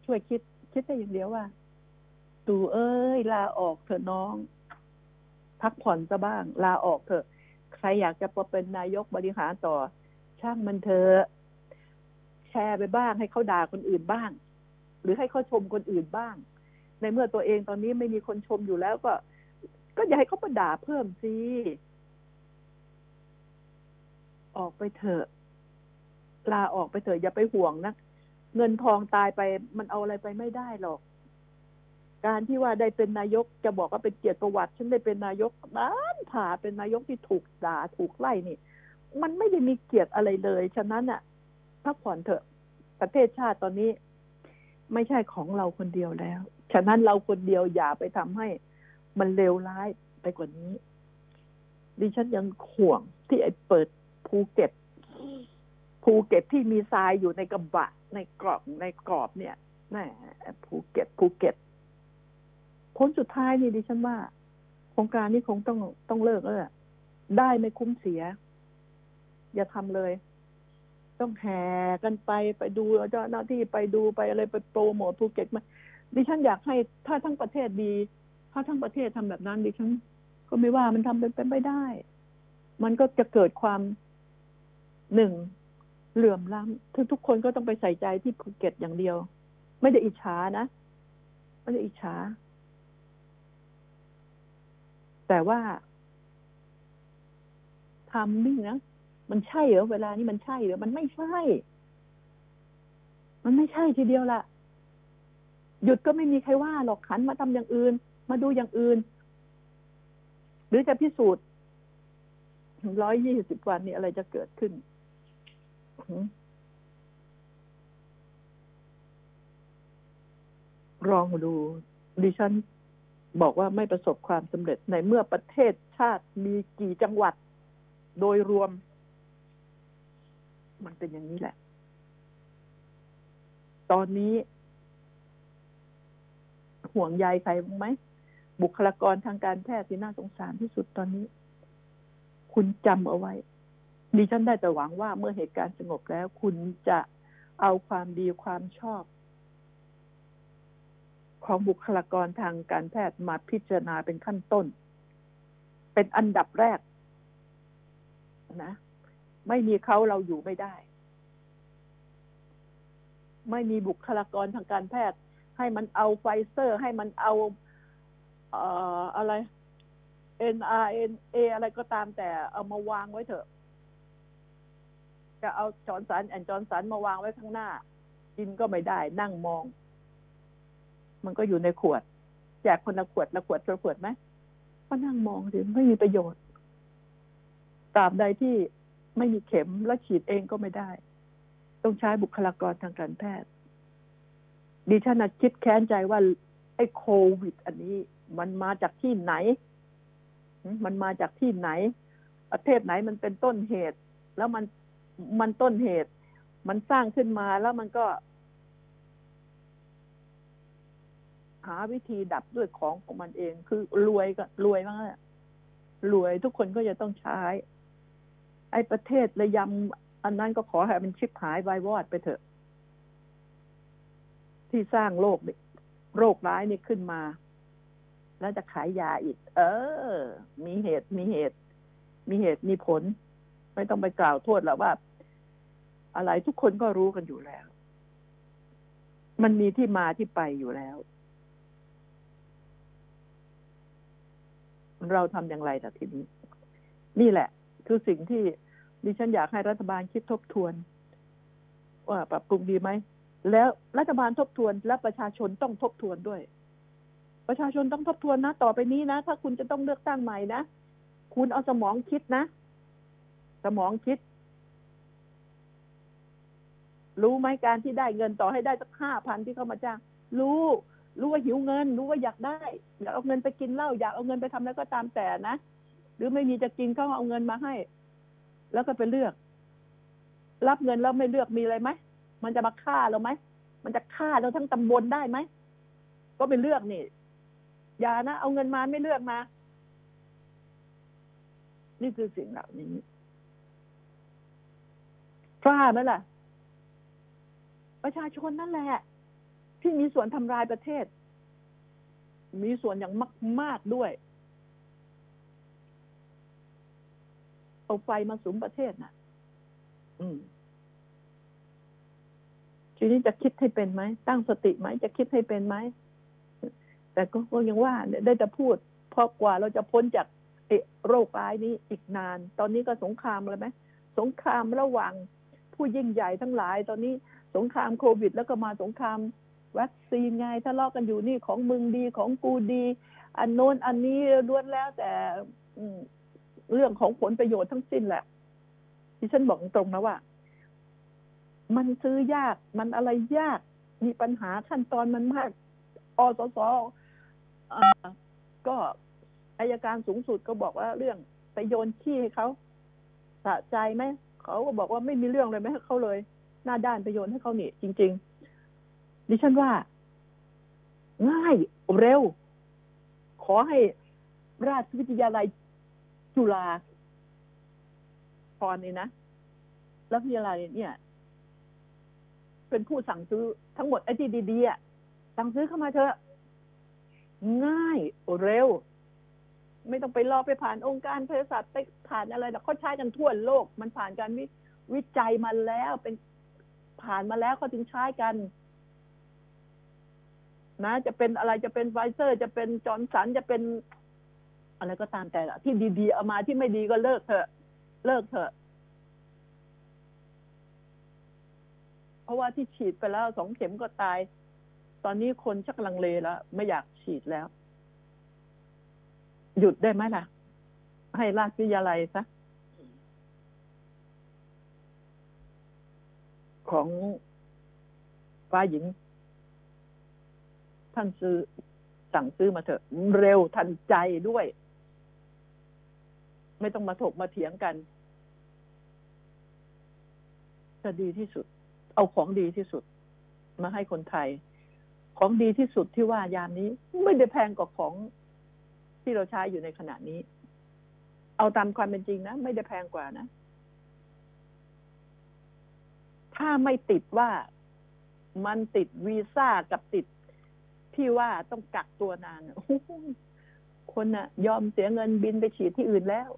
ช่วยคิด คิดได้อย่างเดียวว่า ตู่เอ้ย ลาออกเถอะน้อง พักผ่อนซะบ้าง ลาออกเถอะ ใครอยากจะเป็นนายกบริหารต่อ ช่างมันเถอะแชร์ไปบ้าง ให้เขาด่าคนอื่นบ้าง หรือให้เขาชมคนอื่นบ้าง ในเมื่อตัวเองตอนนี้ไม่มีคนชมอยู่แล้วก็ ก็อย่าให้เขามาด่าเพิ่มสิ ออกไปเถอะ ลาออกไปเถอะอย่าไปห่วงนะเงินทองตายไป มันเอาอะไรไปไม่ได้หรอก การที่ว่าได้เป็นนายกจะบอกว่าเป็นเกียรติประวัติ ฉันได้เป็นนายกบ้านผ่าเป็นนายกที่ถูกด่าถูกไล่นี่ มันไม่ได้มีเกียรติอะไรเลยฉะนั้นอะพักผ่อนเถอะ ประเทศชาติตอนนี้ ไม่ใช่ของเราคนเดียวแล้ว ฉะนั้นเราคนเดียวอย่าไปทำให้ มันเลวร้ายไปกว่านี้ดิฉันยังห่วงที่ไอ้เปิด ภูเก็ต ภูเก็ตที่มีทรายอยู่ในกระบะ ในกรอบในกรอบเนี่ยแม่ภูเก็ตภูเก็ตผลสุดท้ายนี่ดิฉันว่าโครงการนี้คงต้องต้องเลิกแล้วได้ไม่คุ้มเสีย อย่าทำเลย ต้องแห่กันไปไปดูเจ้าหน้าที่ไปดูไปอะไรไปโปรโมทภูเก็ตมาดิฉันอยากให้ถ้าทั้งประเทศดี ถ้าทั้งประเทศทำแบบนั้นดิฉันก็ไม่ว่ามันทำเป็นไปไม่ได้ มันก็จะเกิดความ หนึ่งเหลื่อมล้ำทุกทุกคนก็ต้องไปใส่ใจที่ภูเก็ตอย่างเดียว ไม่ได้อิจฉานะ ไม่ได้อิจฉา แต่ว่าทำนี่นะมันใช่เหรอเวลานี้มันใช่เหรอมันไม่ใช่ มันไม่ใช่ทีเดียวละหยุดก็ไม่มีใครว่าหรอกขันมาทำอย่างอื่น มาดูอย่างอื่น หรือจะพิสูจน์ร้อยยี่สิบวันนี้อะไรจะเกิดขึ้น ลองดูดิฉันบอกว่าไม่ประสบความสำเร็จในเมื่อประเทศชาติมีกี่จังหวัด โดยรวม มันเป็นอย่างนี้แหละ ตอนนี้ ห่วงใยใครไหม บุคลากรทางการแพทย์ที่น่าสงสารที่สุดตอนนี้ คุณจำเอาไว้ ดิฉันได้แต่หวังว่าเมื่อเหตุการณ์สงบแล้ว คุณจะเอาความดีความชอบ ของบุคลากรทางการแพทย์มาพิจารณาเป็นขั้นต้น เป็นอันดับแรก นะ ไม่มีเขาเราอยู่ไม่ได้ ไม่มีบุคลากรทางการแพทย์ ให้มันเอาไฟเซอร์ ให้มันเอาเอ่ออะไร mRNA อะไรก็ตามแต่เอามาวางไว้เถอะ จะเอาจอห์นสันแอนด์จอห์นสันมาวางไว้ข้างหน้า กินก็ไม่ได้ นั่งมอง มันก็อยู่ในขวด แจกคนละขวดละขวดละขวดไหมก็นั่งมองสิไม่มีประโยชน์ตราบใดที่ไม่มีเข็มแล้วฉีดเองก็ไม่ได้ ต้องใช้บุคลากรทางการแพทย์ ดิฉันคิดแค้นใจว่าไอ้โควิด อันนี้ มันมาจากที่ไหน มันมาจากที่ไหน ประเทศไหนมันเป็นต้นเหตุ แล้วมัน มันต้นเหตุ มันสร้างขึ้นมาแล้วมันก็ หาวิธีดับด้วยของของมันเอง คือรวยก็รวยมากรวยทุกคนก็จะต้องใช้ ไอ้ประเทศระยำอันนั้นก็ขอให้มันชิบหายวายวอดไปเถอะ ที่สร้างโรคโรคร้ายนี่ขึ้นมา แล้วจะขายยาอีก เออ มีเหตุมีเหตุ มีเหตุมีผล ไม่ต้องไปกล่าวโทษหรอกว่า อะไรทุกคนก็รู้กันอยู่แล้ว มันมีที่มาที่ไปอยู่แล้ว เราทำอย่างไรแต่ทีนี้ นี่แหละ คือสิ่งที่ดิฉันอยากให้รัฐบาลคิดทบทวน ว่าปรับปรุงดีไหม แล้วรัฐบาลทบทวนและประชาชนต้องทบทวนด้วย ประชาชนต้องทบทวนนะ ต่อไปนี้นะ ถ้าคุณจะต้องเลือกตั้งใหม่นะ คุณเอาสมองคิดนะ สมองคิด รู้ไหมการที่ได้เงินต่อให้ได้สักห้าพันที่เขามาจ้าง รู้รู้ว่าหิวเงิน รู้ว่าอยากได้อยากเอาเงินไปกินเหล้าอยากเอาเงินไปทำอะไรก็ตามแต่นะหรือไม่มีจะกินเขาเอาเงินมาให้ แล้วก็ไปเลือก รับเงินแล้วไม่เลือกมีอะไรไหมมันจะมาฆ่าเราไหมมันจะฆ่าเราทั้งตำบลได้ไหมก็ไปเลือกนี่อย่านะเอาเงินมาไม่เลือกมา นี่คือสิ่งเหล่านี้กล้าไหมล่ะ ประชาชนนั่นแหละ ที่มีส่วนทำลายประเทศ มีส่วนอย่างมาก ๆ ด้วยเอาไฟมาสุมประเทศนะอืม ทีนี้จะคิดให้เป็นไหม ตั้งสติไหม จะคิดให้เป็นไหม แต่ก็ยังว่าได้แต่พูด เพราะกว่าเราจะพ้นจากโรคร้ายนี้อีกนาน ตอนนี้ก็สงครามเลยไหม สงครามระหว่างผู้ยิ่งใหญ่ทั้งหลาย ตอนนี้ สงครามโควิด แล้วก็มาสงครามวัคซีนไงทะเลาะกันอยู่นี่ของมึงดีของกูดี อันโน้นอันนี้ล้วนแล้วแต่เรื่องของผลประโยชน์ทั้งสิ้นแหละที่ฉันบอกตรงนะว่า มันซื้อยากมันอะไรยาก มีปัญหาขั้นตอนมันมากอสสก็อายการสูงสุดก็บอกว่าเรื่องไปโยนขี้ให้เขาสะใจไหมเขาก็บอกว่าไม่มีเรื่องเลยไม่ให้เขาเลย หน้าด้านไปโยนให้เขานี่ จริง ๆ ดิฉันว่า ง่ายเร็ว ขอให้ราชวิทยาลัยจุฬาพรเนี่ยนะรัฐวิทยาลัยเนี่ย เป็นผู้สั่งซื้อทั้งหมดไอ้ที่ดีๆอะสั่งซื้อเข้ามาเถอะ ง่ายเร็ว ไม่ต้องไปรอไปผ่านองค์การเภสัชไปผ่านอะไรหรอเขาใช้กันทั่วโลก มันผ่านการวิวิจัยมาแล้วเป็น ผ่านมาแล้วเขาถึงใช้กัน นะ จะเป็นอะไรจะเป็นไฟเซอร์ จะเป็นจอห์นสันจะเป็น อะไรก็ตามแต่ละที่ดีๆเอามาที่ไม่ดีก็เลิกเถอะ เลิกเถอะ เพราะว่าที่ฉีดไปแล้วสองเข็มก็ตาย ตอนนี้คนชักลังเลแล้วไม่อยากฉีดแล้ว หยุดได้ไหมล่ะ ให้ราชวิทยาลัยซะ ของฟ้าหญิง ท่านซื้อสั่งซื้อมาเถอะ เร็วทันใจด้วย ไม่ต้องมาถกมาเถียงกัน จะดีที่สุด เอาของดีที่สุด มาให้คนไทย ของดีที่สุดที่ว่ายามนี้ ไม่ได้แพงกว่าของที่เราใช้อยู่ในขณะนี้ เอาตามความเป็นจริงนะ ไม่ได้แพงกว่านะ ถ้าไม่ติดว่ามันติดวีซ่ากับติดที่ว่าต้องกักตัวนานคนน่ะ ยอมเสียเงินบินไปฉีดที่อื่นแล้ว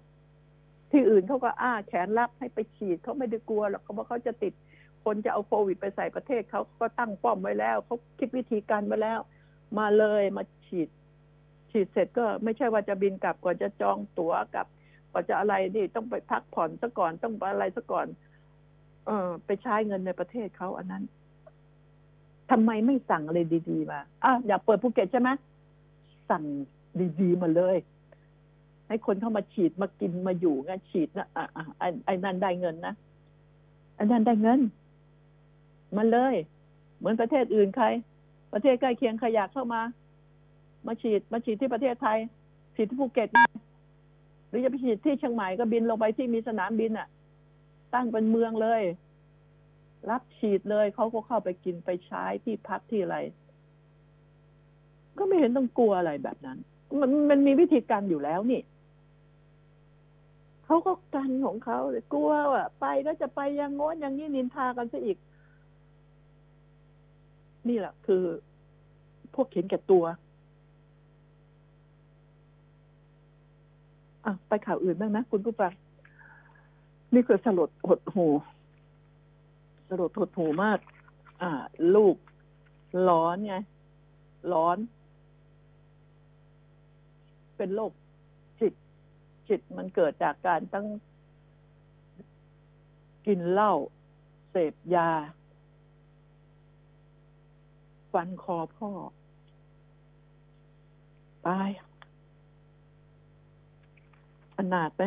ที่อื่นเขาก็อ้าแขนรับให้ไปฉีดเขาไม่ได้กลัวหรอกเขาบอกเขาจะติด คนจะเอาโควิดไปใส่ประเทศเขาก็ตั้งป้อมไว้แล้วเขาคิดวิธีการไว้แล้ว มาเลยมาฉีด ฉีดเสร็จก็ไม่ใช่ว่าจะบินกลับก่อนจะจองตั๋วกลับก่อนจะอะไรนี่ต้องไปพักผ่อนซะก่อนต้องไปอะไรซะก่อน เออไปใช้เงินในประเทศเขาอันนั้นทำไมไม่สั่งอะไรดีๆมาอะอยากเปิดภูเก็ตใช่ไหมสั่งดีๆมาเลย ให้คนเข้ามาฉีดมากินมาอยู่งั้นฉีดนะอะอะไอ้นั่นได้เงินนะไอ้นั่นได้เงินมาเลย เหมือนประเทศอื่นใคร ประเทศใกล้เคียงใครอยากเข้ามา มาฉีดมาฉีดที่ประเทศไทย ฉีดที่ภูเก็ตหรือจะไปฉีดที่เชียงใหม่ก็บินลงไปที่มีสนามบินอะ ตั้งเป็นเมืองเลย รับฉีดเลยเขาก็เข้าไปกินไปใช้ที่พักที่อะไร ก็ไม่เห็นต้องกลัวอะไรแบบนั้น มันมันมีวิธีการอยู่แล้วนี่เขาก็กันของเขาเลยกลัวว่าไปก็จะไปยังง้นอย่างนี้นินทากันซะอีก นี่แหละคือ พวกเข็นแก่ตัวอะไปข่าวอื่นบ้างนะ คุณผู้ฟัง นี่คือสลดหดหูสลดหดหูมาก อ่า ลูกร้อนไงร้อน เป็นโรคจิต จิตมันเกิดจากการตั้ง กินเหล้าเสพยา ฟันคอพ่อ ตายอนาถไหม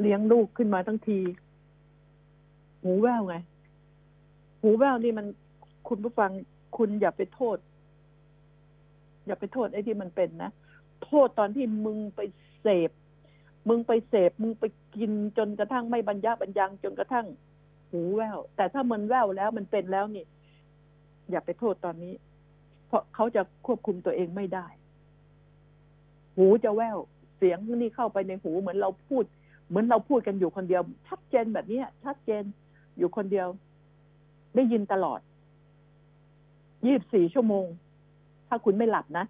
เลี้ยงลูกขึ้นมาทั้งที หูแว่วไง หูแว่วนี่มันคุณผู้ฟังคุณอย่าไปโทษ อย่าไปโทษไอ้ที่มันเป็นนะ โทษตอนที่มึงไปเสพ มึงไปเสพ มึงไปกินจนกระทั่งไม่บรรยะบรรยังจนกระทั่ง หูแว่วแต่ถ้ามันแว่วแล้วมันเป็นแล้วนี่ อย่าไปโทษตอนนี้ เพราะเขาจะควบคุมตัวเองไม่ได้ หูจะแว่วเสียงนี่เข้าไปในหูเหมือนเราพูด เหมือนเราพูดกันอยู่คนเดียว ชัดเจนแบบนี้ชัดเจนอยู่คนเดียว ได้ยินตลอดยี่บสี่ชั่วโมง ถ้าคุณไม่หลับนะ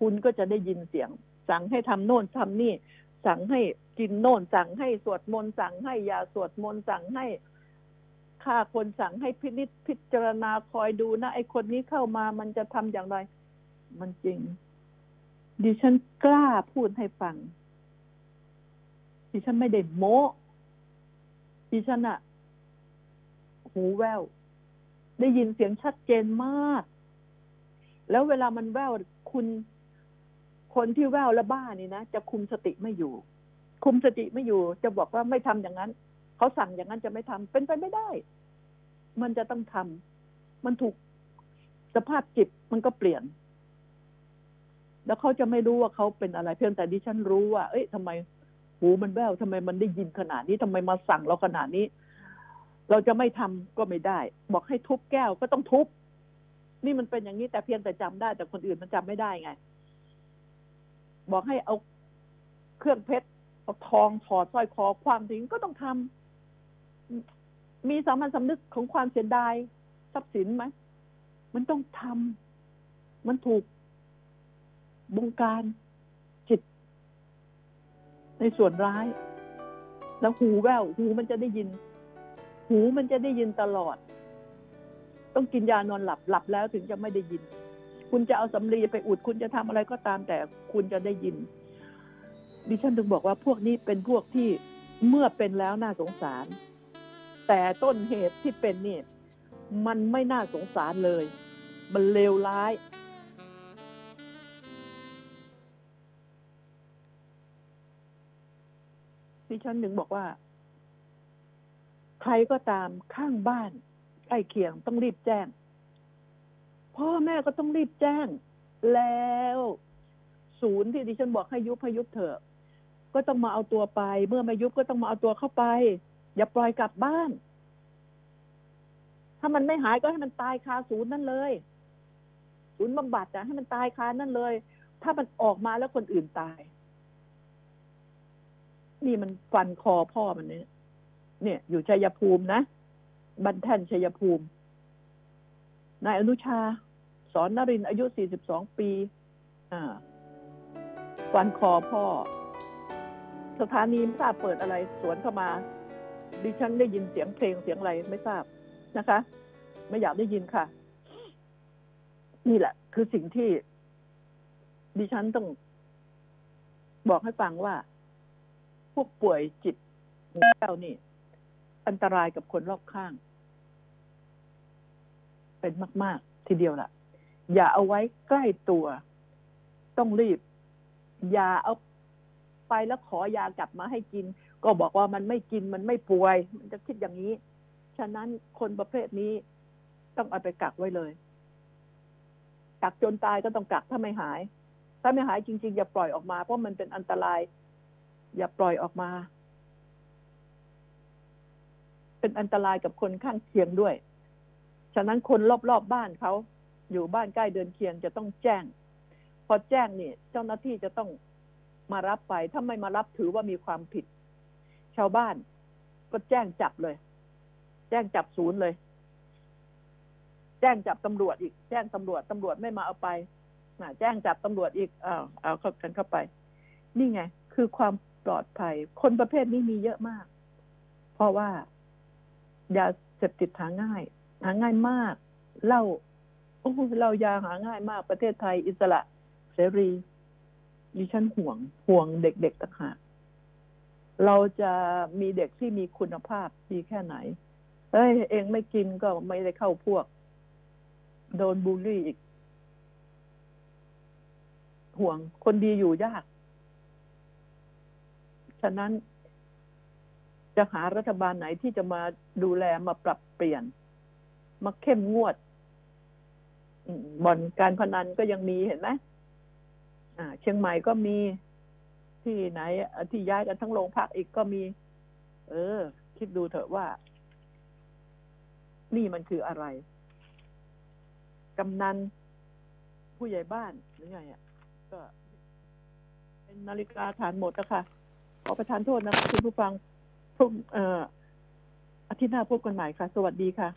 คุณก็จะได้ยินเสียง สั่งให้ทำโน่นทำนี่ สั่งให้กินโน่น สั่งให้สวดมนต์สั่งให้ยาสวดมนต์สั่งให้ฆ่าคนสั่งให้พินิจพิจารณาคอยดูนะไอ้คนนี้เข้ามามันจะทำอย่างไร มันจริง ดิฉันกล้าพูดให้ฟัง ดิฉันไม่ได้โม้ดิฉันอะหูแววได้ยินเสียงชัดเจนมาก แล้วเวลามันแววคุณคนที่แววและบ้านี่นะจะคุมสติไม่อยู่ คุมสติไม่อยู่ จะบอกว่าไม่ทำอย่างนั้นเขาสั่งอย่างนั้นจะไม่ทำเป็นไปไม่ได้ มันจะต้องทำมันถูกสภาพจิตมันก็เปลี่ยน แล้วเขาจะไม่รู้ว่าเขาเป็นอะไร เพียงแต่ดิฉันรู้ว่า เอ้ยทำไม หูมันแววทำไมมันได้ยินขนาดนี้ทำไมมาสั่งเราขนาดนี้ เราจะไม่ทำก็ไม่ได้ บอกให้ทุบแก้วก็ต้องทุบ นี่มันเป็นอย่างนี้แต่เพียงแต่จำได้ แต่คนอื่นมันจำไม่ได้ไง บอกให้เอาเครื่องเพชรเอาทองถอดสร้อยคอความทิ้งก็ต้องทำมีสามัญสำนึกของความเสียดายทรัพย์สินไหมมันต้องทำมันถูกบงการ ในส่วนร้าย แล้วหูแววหูมันจะได้ยิน หูมันจะได้ยินตลอด ต้องกินยานอนหลับหลับแล้วถึงจะไม่ได้ยิน คุณจะเอาสำลีไปอุดคุณจะทำอะไรก็ตามแต่คุณจะได้ยิน ดิฉันถึงบอกว่าพวกนี้เป็นพวกที่เมื่อเป็นแล้วน่าสงสาร แต่ต้นเหตุที่เป็นนี่ มันไม่น่าสงสารเลย มันเลวร้าย ดิฉันถึงบอกว่า ใครก็ตามข้างบ้านใกล้เคียงต้องรีบแจ้ง พ่อแม่ก็ต้องรีบแจ้ง แล้วศูนย์ที่ดิฉันบอกให้ยุบให้ยุบเถอะ ก็ต้องมาเอาตัวไป เมื่อไม่ยุบก็ต้องมาเอาตัวเข้าไป อย่าปล่อยกลับบ้าน ถ้ามันไม่หายก็ให้มันตายคาศูนย์นั่นเลย ศูนย์บำบัดอะให้มันตายคานั่นเลย ถ้ามันออกมาแล้วคนอื่นตาย นี่มันฟันคอพ่อมันเนี่ยเนี่ย อยู่ชัยภูมินะบันแท่นชัยภูมินายอนุชา สอนนรินอายุ 42 ปี อ่าฟันคอพ่อ สถานีไม่ทราบเปิดอะไร สวนเข้ามา ดิฉันได้ยินเสียงเพลงเสียงอะไรไม่ทราบนะคะ ไม่อยากได้ยินค่ะ นี่แหละ คือสิ่งที่ ดิฉันต้องบอกให้ฟังว่า พวกป่วยจิตหูแว่วนี่ อันตรายกับคนรอบข้าง เป็นมาก ๆ ทีเดียวล่ะ อย่าเอาไว้ใกล้ตัว ต้องรีบ อย่าเอาไปแล้วขอยากลับมาให้กิน ก็บอกว่ามันไม่กินมันไม่ป่วย มันจะคิดอย่างนี้ ฉะนั้นคนประเภทนี้ต้องเอาไปกักไว้เลยกักจนตายก็ต้องกักถ้าไม่หาย ถ้าไม่หายจริง ๆ อย่าปล่อยออกมาเพราะมันเป็นอันตราย อย่าปล่อยออกมา เป็นอันตรายกับคนข้างเคียงด้วย ฉะนั้นคนรอบๆบบ้านเขาอยู่บ้านใกล้เดินเคียงจะต้องแจ้ง พอแจ้งนี่เจ้าหน้าที่จะต้องมารับไป ถ้าไม่มารับถือว่ามีความผิด ชาวบ้านก็แจ้งจับเลย แจ้งจับศูนย์เลย แจ้งจับตำรวจอีก แจ้งตำรวจตำรวจไม่มาเอาไปนะแจ้งจับตำรวจอีกอ้าวเอาเข้ากันเข้าไป นี่ไง คือความ ปลอดภัย คนประเภทนี้มีเยอะมาก เพราะว่ายาเสพติดหาง่าย หาง่ายมากเหล้าโอ้เรายาหาง่ายมากประเทศไทยอิสระเสรีดิฉันห่วง ห่วงเด็กๆต่างหากเราจะมีเด็กที่มีคุณภาพดีแค่ไหนเอ้ยเองไม่กินก็ไม่ได้เข้าพวก โดนบูลลี่อีก ห่วงคนดีอยู่ยาก ฉะนั้น จะหารัฐบาลไหนที่จะมาดูแลมาปรับเปลี่ยน มาเข้มงวดบ่อนการพนันก็ยังมีเห็นไหมเชียงใหม่ก็มีที่ไหนที่ย้ายกันทั้งโรงพักอีกก็มี เออ คิดดูเถอะว่า นี่มันคืออะไร กำนัน ผู้ใหญ่บ้านหรือไงอะก็ เป็นนาฬิกาฐานหมดนะคะ ขอประทานโทษนะคะคุณผู้ฟังพรุ่งเอ่ออาทิตย์หน้าพบกันใหม่ค่ะ สวัสดีค่ะ